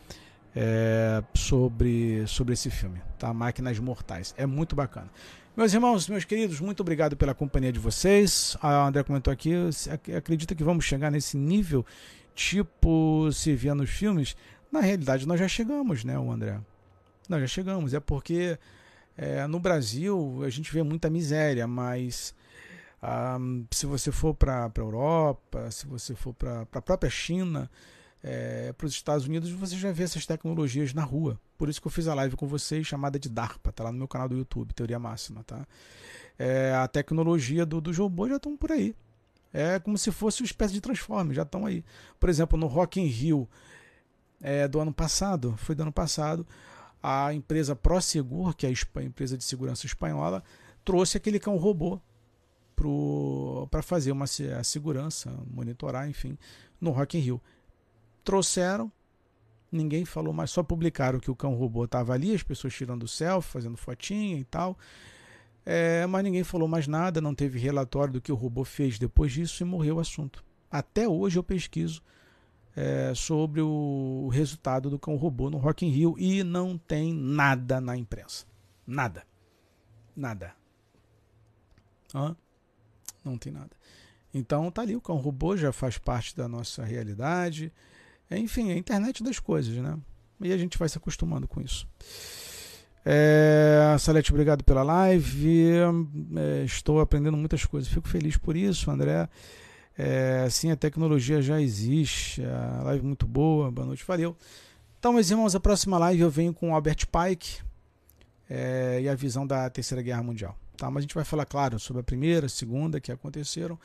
é, sobre sobre esse filme, tá? Máquinas Mortais, é muito bacana. Meus irmãos, meus queridos, muito obrigado pela companhia de vocês. A André comentou aqui, acredita que vamos chegar nesse nível tipo se via nos filmes? Na realidade, nós já chegamos, né, o André? Não, já chegamos. É porque é, no Brasil a gente vê muita miséria, mas um, se você for para a Europa, se você for para a própria China, é, para os Estados Unidos, você já vê essas tecnologias na rua. Por isso que eu fiz a live com vocês chamada de DARPA, tá lá no meu canal do YouTube, Teoria Máxima, tá? É, a tecnologia do, dos robôs já estão por aí. É como se fosse uma espécie de transforme, já estão aí. Por exemplo, no Rock in Rio é, do ano passado, foi do ano passado, a empresa Prosegur, que é a empresa de segurança espanhola, trouxe aquele cão robô para fazer uma a segurança, monitorar, enfim, no Rock in Rio. Trouxeram, ninguém falou mais, só publicaram que o cão robô estava ali, as pessoas tirando selfie, fazendo fotinha e tal. É, mas ninguém falou mais nada, não teve relatório do que o robô fez depois disso e morreu o assunto. Até hoje eu pesquiso é, sobre o resultado do cão robô no Rock in Rio e não tem nada na imprensa. Nada. Nada. Hã? Não tem nada. Então tá ali, o cão robô já faz parte da nossa realidade. Enfim, é a internet das coisas, né? E a gente vai se acostumando com isso. É, Salete, obrigado pela live. É, estou aprendendo muitas coisas. Fico feliz por isso, André. É, sim, a tecnologia já existe. A live muito boa. Boa noite, valeu. Então, meus irmãos, a próxima live eu venho com o Albert Pike é, e a visão da Terceira Guerra Mundial. Tá? Mas a gente vai falar, claro, sobre a primeira, segunda que aconteceram,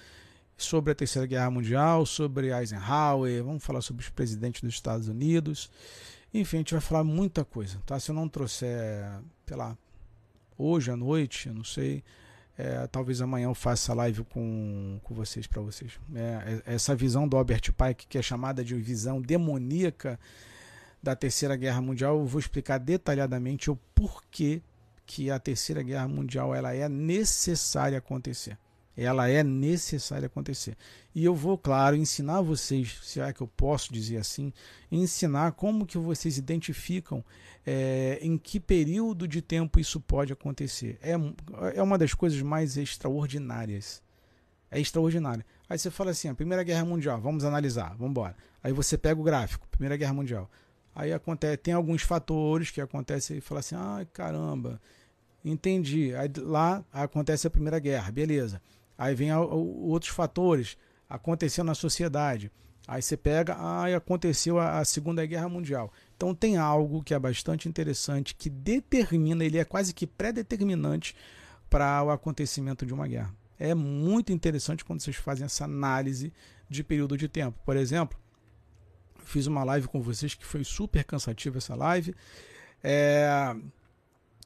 sobre a Terceira Guerra Mundial, sobre Eisenhower, vamos falar sobre os presidentes dos Estados Unidos. Enfim, a gente vai falar muita coisa. Tá? Se eu não trouxer, sei lá, hoje à noite, eu não sei, é, talvez amanhã eu faça live com, com vocês para vocês. É, é, essa visão do Albert Pike, que é chamada de visão demoníaca da Terceira Guerra Mundial, eu vou explicar detalhadamente o porquê que a Terceira Guerra Mundial ela é necessária acontecer. Ela é necessária acontecer. E eu vou, claro, ensinar vocês, se é que eu posso dizer assim, ensinar como que vocês identificam é, em que período de tempo isso pode acontecer. É, é uma das coisas mais extraordinárias. É extraordinário. Aí você fala assim, a Primeira Guerra Mundial, vamos analisar, vamos embora. Aí você pega o gráfico, Primeira Guerra Mundial. Aí acontece, tem alguns fatores que acontecem e fala assim, ai ah, caramba, entendi. Aí lá acontece a Primeira Guerra, beleza. Aí vem a, a, outros fatores acontecendo na sociedade. Aí você pega, ah, aconteceu a, a Segunda Guerra Mundial. Então tem algo que é bastante interessante que determina, ele é quase que pré-determinante para o acontecimento de uma guerra. É muito interessante quando vocês fazem essa análise de período de tempo. Por exemplo, fiz uma live com vocês que foi super cansativa essa live, é,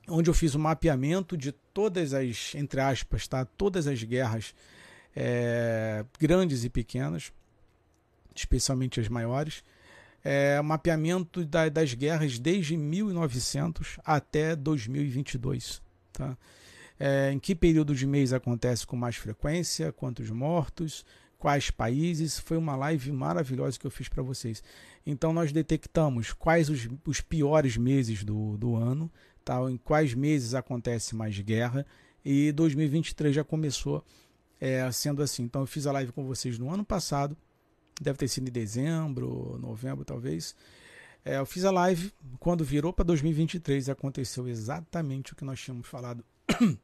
onde eu fiz um mapeamento de todas as, entre aspas, tá, todas as guerras é, grandes e pequenas, especialmente as maiores, é, mapeamento da, das guerras desde 1900 até 2022, tá? É, em que período de mês acontece com mais frequência, quantos mortos, quais países. Foi uma live maravilhosa que eu fiz para vocês. Então nós detectamos quais os, os piores meses do, do ano, tá? em quais meses acontece mais guerra, e 2023 já começou é, sendo assim. Então eu fiz a live com vocês no ano passado, deve ter sido em dezembro, novembro talvez. É, eu fiz a live quando virou para 2023 aconteceu exatamente o que nós tínhamos falado [COUGHS]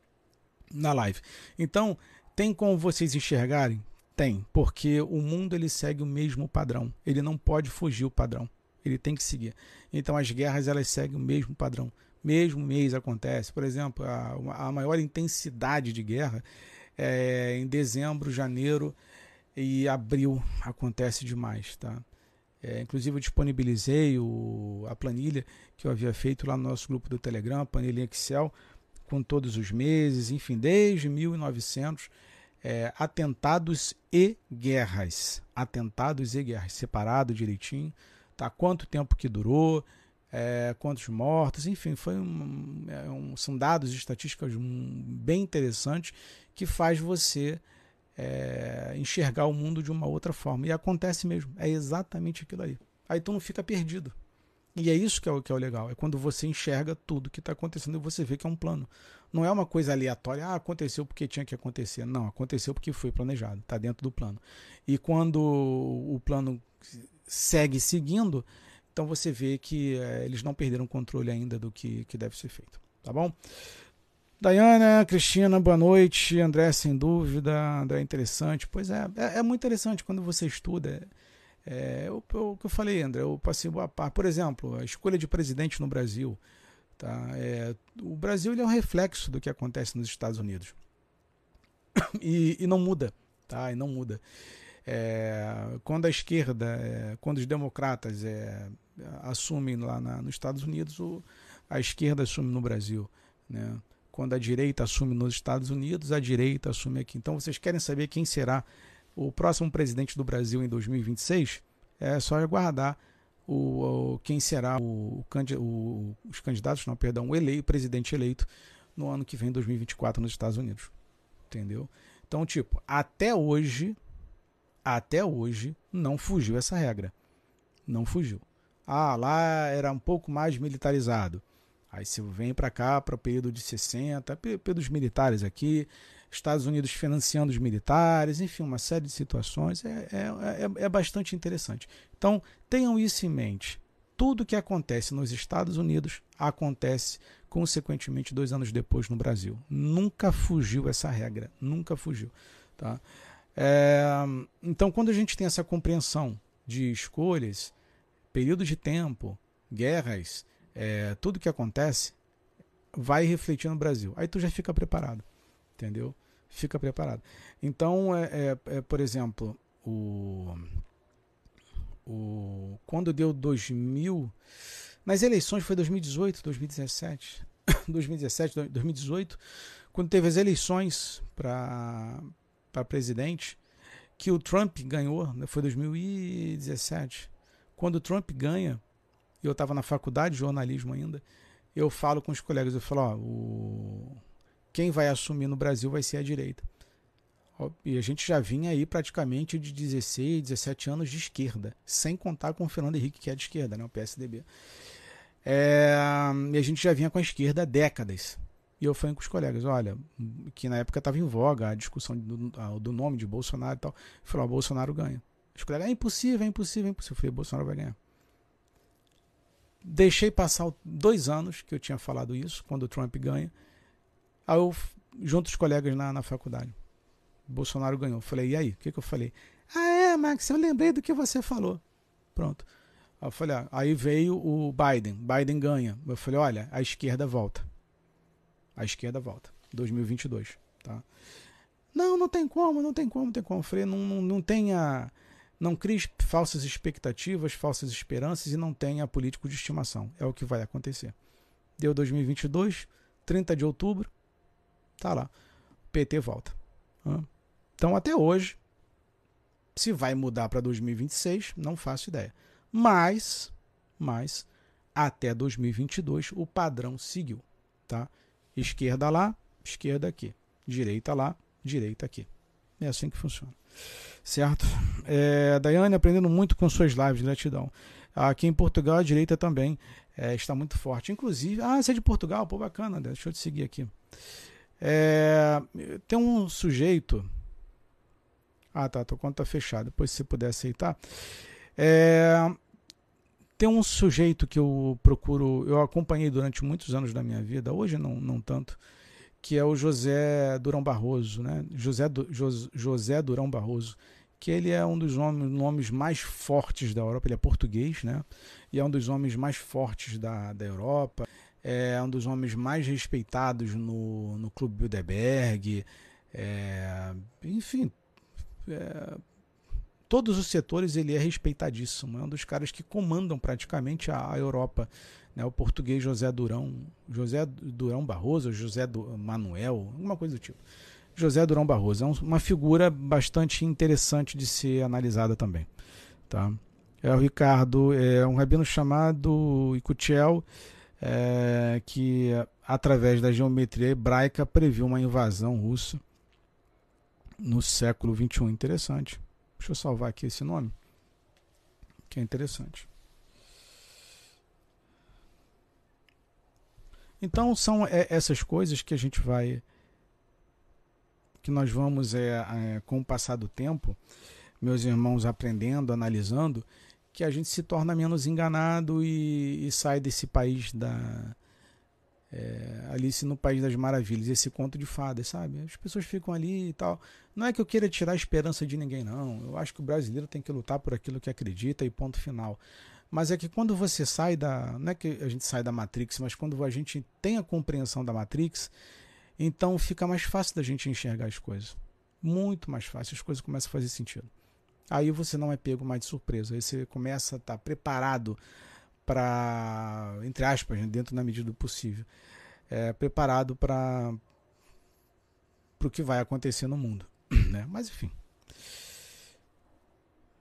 na live. Então, tem como vocês enxergarem? Tem, porque o mundo ele segue o mesmo padrão. Ele não pode fugir o padrão. Ele tem que seguir. Então as guerras elas seguem o mesmo padrão. Mesmo mês acontece. Por exemplo, a, a maior intensidade de guerra é em dezembro, janeiro e abril acontece demais, tá? É, inclusive eu disponibilizei o, a planilha que eu havia feito lá no nosso grupo do Telegram, a planilha Excel, com todos os meses, enfim, desde 1900, é, atentados e guerras. Atentados e guerras, separado direitinho, tá? Quanto tempo que durou, é, quantos mortos, enfim, foi um, é, um, são dados estatísticos bem interessantes que faz você é, enxergar o mundo de uma outra forma. E acontece mesmo, é exatamente aquilo aí. Aí tu não fica perdido. E é isso que é o, que é o legal, é quando você enxerga tudo que está acontecendo e você vê que é um plano. Não é uma coisa aleatória, ah, aconteceu porque tinha que acontecer. Não, aconteceu porque foi planejado, está dentro do plano. E quando o plano segue seguindo, então você vê que é, eles não perderam controle ainda do que, que deve ser feito. Tá bom? Dayana, Cristina, boa noite. André, sem dúvida. André, interessante. Pois é, é, é muito interessante quando você estuda. É, o, o que eu falei, André, eu passei boa parte. Por exemplo, a escolha de presidente no Brasil. Tá? É, o Brasil é um reflexo do que acontece nos Estados Unidos. [COUGHS] E, e não muda. Tá? E não muda. É, quando a esquerda, é, quando os democratas é, assumem lá na, nos Estados Unidos, o, a esquerda assume no Brasil. Né? Quando a direita assume nos Estados Unidos, a direita assume aqui. Então, vocês querem saber quem será o próximo presidente do Brasil em 2026, é só aguardar o, o quem será o, o, os candidatos, não, perdão, o eleito, presidente eleito no ano que vem, 2024, nos Estados Unidos. Entendeu? Então, tipo, até hoje, até hoje, não fugiu essa regra. Não fugiu. Ah, lá era um pouco mais militarizado. Aí você vem para cá, para o período de 60, períodos militares aqui, Estados Unidos financiando os militares, enfim, uma série de situações. É, é, é, é bastante interessante. Então, tenham isso em mente. Tudo que acontece nos Estados Unidos acontece, consequentemente, dois anos depois no Brasil. Nunca fugiu essa regra, nunca fugiu. Tá? É, então, quando a gente tem essa compreensão de escolhas, período de tempo, guerras, é, tudo que acontece vai refletir no Brasil. Aí tu já fica preparado, entendeu? Fica preparado. Então, é, é, é por exemplo, o, o quando deu 2000, nas eleições foi 2018, 2017, 2017, 2018, quando teve as eleições para para presidente, que o Trump ganhou, né, foi 2017. Quando o Trump ganha, eu estava na faculdade de jornalismo ainda, eu falo com os colegas, eu falo, ó, o... quem vai assumir no Brasil vai ser a direita. E a gente já vinha aí praticamente de 16, 17 anos de esquerda, sem contar com o Fernando Henrique, que é de esquerda, né, o PSDB. É... e a gente já vinha com a esquerda há décadas. E eu falei com os colegas, olha, que na época estava em voga a discussão do, do nome de Bolsonaro e tal. Falei, ó, Bolsonaro ganha. Os colegas, é impossível, é impossível, é impossível. Eu falei, Bolsonaro vai ganhar. Deixei passar dois anos que eu tinha falado isso, quando o Trump ganha. Aí eu, junto os colegas na, na faculdade, Bolsonaro ganhou. Falei, e aí? O que, que eu falei? Ah, é, Max, eu lembrei do que você falou. Pronto. Eu falei, ah, aí veio o Biden, Biden ganha. Eu falei, olha, a esquerda volta. A esquerda volta. 2022, tá? Não, não tem como, não tem como, não tem como. Eu falei, não, não, não tenha. Não crie falsas expectativas, falsas esperanças e não tenha político de estimação. É o que vai acontecer. Deu 2022, 30 de outubro, tá lá. O PT volta. Então, até hoje, se vai mudar para 2026, não faço ideia. Mas, mas até 2022 o padrão seguiu, tá? Esquerda lá, esquerda aqui, direita lá, direita aqui. É assim que funciona. Certo? É, Daiane aprendendo muito com suas lives, gratidão. Aqui em Portugal a direita também é, está muito forte. Inclusive, ah, você é de Portugal, pô, bacana, deixa eu te seguir aqui. É, tem um sujeito. Ah, tá, tua conta tá fechada. Depois, se puder aceitar. É, tem um sujeito que eu procuro, eu acompanhei durante muitos anos da minha vida, hoje não, não tanto, que é o José Durão Barroso, né? José, José Durão Barroso, que ele é um dos nomes, nomes mais fortes da Europa, ele é português, né? E é um dos homens mais fortes da, da Europa, é um dos homens mais respeitados no, no Clube Bilderberg, é, enfim, é, todos os setores ele é respeitadíssimo. É um dos caras que comandam praticamente a, a Europa. Né? O português José Durão, José Durão Barroso, José do, Manuel, alguma coisa do tipo. José Durão Barroso é um, uma figura bastante interessante de ser analisada também. Tá? É o Ricardo, é um rabino chamado Ikutiel, é, que através da geometria hebraica previu uma invasão russa no século XXI. Interessante. Deixa eu salvar aqui esse nome, que é interessante. Então são é, essas coisas que a gente vai, que nós vamos é, é, com o passar do tempo, meus irmãos aprendendo, analisando, que a gente se torna menos enganado e, e sai desse país da, é, Alice no País das Maravilhas, esse conto de fadas, sabe? As pessoas ficam ali e tal. Não é que eu queira tirar a esperança de ninguém, não. Eu acho que o brasileiro tem que lutar por aquilo que acredita e ponto final. Mas é que quando você sai da. Não é que a gente sai da Matrix, mas quando a gente tem a compreensão da Matrix, então fica mais fácil da gente enxergar as coisas. Muito mais fácil, as coisas começam a fazer sentido. Aí você não é pego mais de surpresa. Aí você começa a estar preparado para, entre aspas, né, dentro da medida do possível, é, preparado para o que vai acontecer no mundo. [CLEARS THROAT] Né? Mas enfim.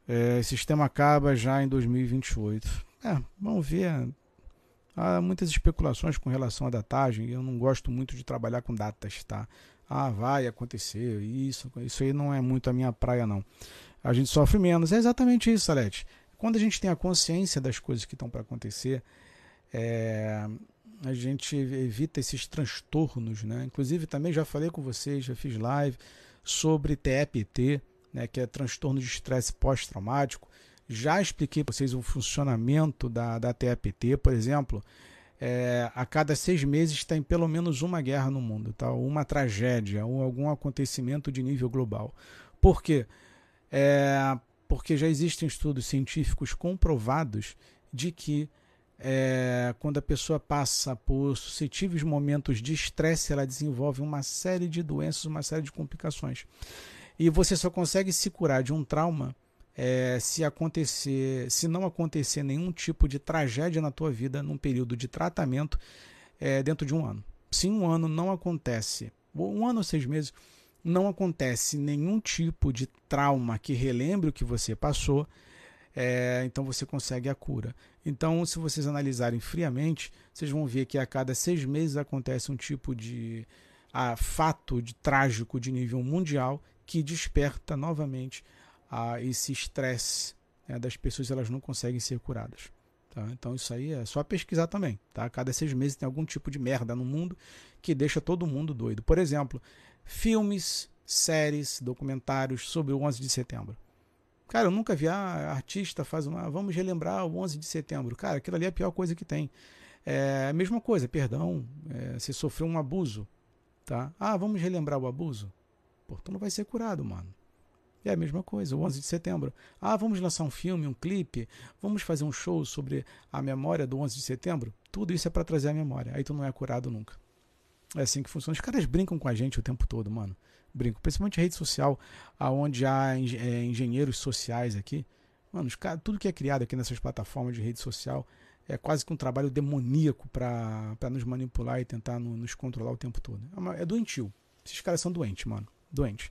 É, esse sistema acaba já em 2028. É, vamos ver. Há muitas especulações com relação à datagem. Eu não gosto muito de trabalhar com datas, tá? Ah, vai acontecer isso. Isso aí não é muito a minha praia, não. A gente sofre menos. É exatamente isso, Salete. Quando a gente tem a consciência das coisas que estão para acontecer, é, a gente evita esses transtornos, né? Inclusive também já falei com vocês, já fiz live sobre TEPT, né, que é transtorno de estresse pós-traumático. Já expliquei para vocês o funcionamento da, da TEPT, por exemplo. É, a cada seis meses tem pelo menos uma guerra no mundo, tá? uma tragédia ou algum acontecimento de nível global. Por quê? É, porque já existem estudos científicos comprovados de que é, quando a pessoa passa por suscetíveis momentos de estresse, ela desenvolve uma série de doenças, uma série de complicações. E você só consegue se curar de um trauma é, se acontecer, se não acontecer nenhum tipo de tragédia na tua vida num período de tratamento é, dentro de um ano. Se um ano não acontece, um ano ou seis meses, não acontece nenhum tipo de trauma que relembre o que você passou, é, então você consegue a cura. Então, se vocês analisarem friamente, vocês vão ver que a cada seis meses acontece um tipo de a, fato de trágico de nível mundial que desperta novamente a, esse estresse né, das pessoas, elas não conseguem ser curadas. Tá? Então isso aí é só pesquisar também. Tá? Cada seis meses tem algum tipo de merda no mundo que deixa todo mundo doido. Por exemplo, filmes, séries, documentários sobre o 11 de setembro. Cara, eu nunca vi a ah, artista faz uma. Vamos relembrar o 11 de setembro. Cara, aquilo ali é a pior coisa que tem. É a mesma coisa, perdão, é, se sofreu um abuso, tá? Ah, vamos relembrar o abuso? Pô, tu não vai ser curado, mano. É a mesma coisa, o 11 de setembro. Ah, vamos lançar um filme, um clipe, vamos fazer um show sobre a memória do 11 de setembro. Tudo isso é para trazer a memória. Aí tu não é curado nunca. É assim que funciona. Os caras brincam com a gente o tempo todo, mano. Brincam. Principalmente rede social, aonde há é, engenheiros sociais aqui. Mano, os caras, tudo que é criado aqui nessas plataformas de rede social é quase que um trabalho demoníaco para nos manipular e tentar no, nos controlar o tempo todo. É, uma, é doentio. Esses caras são doentes, mano. Doentes.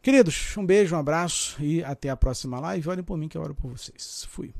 Queridos, um beijo, um abraço e até a próxima live. Olhem por mim que eu oro por vocês. Fui.